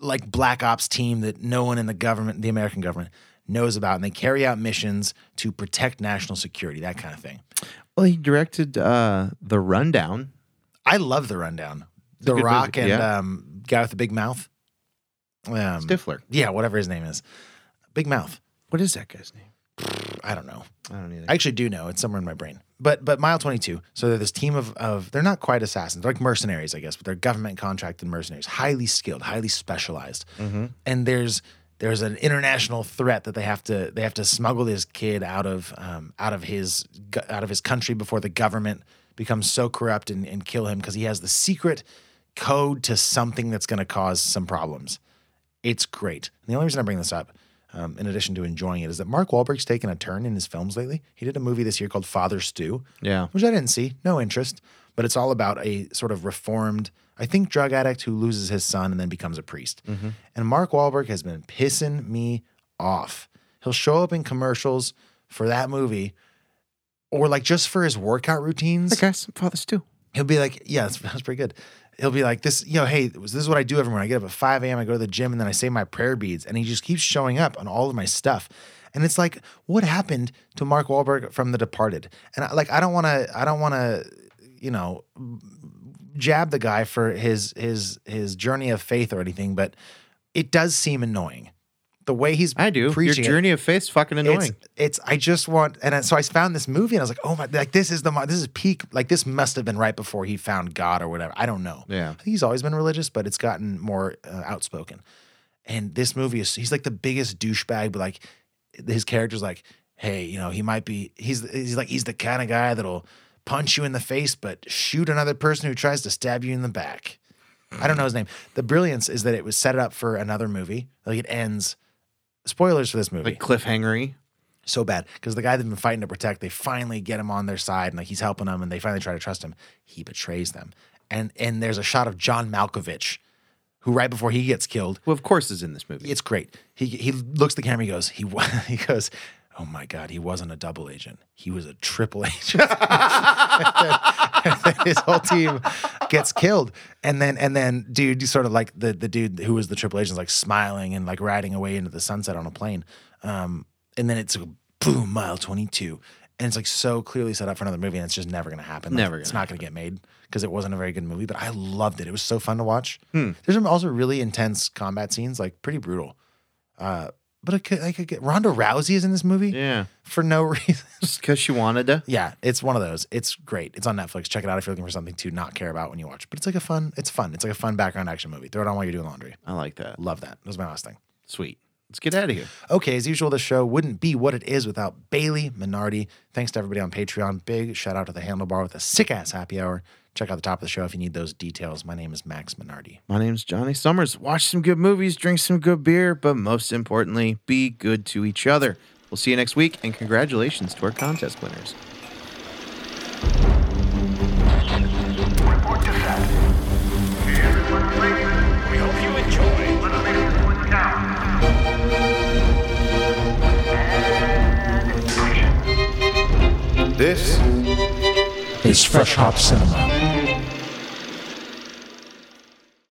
like black ops team that no one in the government, the American government, knows about, and they carry out missions to protect national security, that kind of thing. Well, he directed uh, The Rundown. I love the rundown. The Rock movie, and yeah. um, guy with the big mouth. Um, Stifler. Yeah, whatever his name is. Big mouth. What is that guy's name? I don't know. I don't either. I actually do know. It's somewhere in my brain. But but Mile 22. So they're this team of of they're not quite assassins. They're like mercenaries, I guess, but they're government contracted mercenaries, highly skilled, highly specialized. And there's there's an international threat that they have to they have to smuggle this kid out of um, out of his out of his country before the government becomes so corrupt and, and kill him because he has the secret code to something that's going to cause some problems. It's great. And the only reason I bring this up, um, in addition to enjoying it, is that Mark Wahlberg's taken a turn in his films lately. He did a movie this year called Father Stu, yeah. which I didn't see, no interest, but it's all about a sort of reformed, I think, drug addict who loses his son and then becomes a priest. And Mark Wahlberg has been pissing me off. He'll show up in commercials for that movie or like just for his workout routines That guy's Father Stu. he'll be like, yeah, that's, <laughs> that's pretty good. He'll be like, this, you know, hey, this is what I do every morning. I get up at 5 a.m., I go to the gym, and then I say my prayer beads. And he just keeps showing up on all of my stuff. And it's like, what happened to Mark Wahlberg from The Departed? And I, like, I don't want to, I don't want to, you know, jab the guy for his his his journey of faith or anything, but it does seem annoying The way he's I do. Your preaching it, journey of faith's fucking annoying. It's, it's I just want and I- so I found this movie and I was like, oh my, like this is the this is peak. Like this must have been right before he found God or whatever. I don't know. Yeah. He's always been religious, but it's gotten more uh, outspoken. And this movie is he's like the biggest douchebag, but like his character's like, hey, you know, he might be he's he's like he's the kind of guy that'll punch you in the face, but shoot another person who tries to stab you in the back. I don't know his name. The brilliance is that it was set up for another movie. Like it ends. Spoilers for this movie like cliffhangery. so bad because the guy they've been fighting to protect, they finally get him on their side and like he's helping them and they finally try to trust him. He betrays them. And and there's a shot of John Malkovich, who right before he gets killed, Well, of course, is in this movie. it's great. He he looks at the camera, he goes, he <laughs> he goes, Oh my God, he wasn't a double agent. He was a triple agent. <laughs> <laughs> <laughs> His whole team gets killed. And then and then dude you sort of like the the dude who was the triple agent is like smiling and like riding away into the sunset on a plane. Um, and then it's a boom, mile 22. And it's like so clearly set up for another movie, and it's just never gonna happen. Like, Never it's gonna not gonna get made because it wasn't a very good movie, but I loved it. It was so fun to watch. Hmm. There's also really intense combat scenes, like pretty brutal. Uh, but I could, I could get Ronda Rousey is in this movie yeah, for no <laughs> reason. just because she wanted to. yeah, it's one of those. It's great. It's on Netflix. Check it out if you're looking for something to not care about when you watch. But it's like a fun. It's fun. It's like a fun background action movie. Throw it on while you're doing laundry. I like that. Love that. That was my last thing. Sweet. Let's get out of here. Okay, as usual, the show wouldn't be what it is without Bailey Minardi. Thanks to everybody on Patreon. Big shout out to the Handlebar with a sick ass happy hour. Check out the top of the show if you need those details. My name is Max Minardi. My name is Johnny Summers. Watch some good movies, drink some good beer, but most importantly, be good to each other. We'll see you next week, and congratulations to our contest winners. Report to set. Everyone ready? We hope you enjoy. Let's make this one count. And action. This is Fresh Hop Cinema.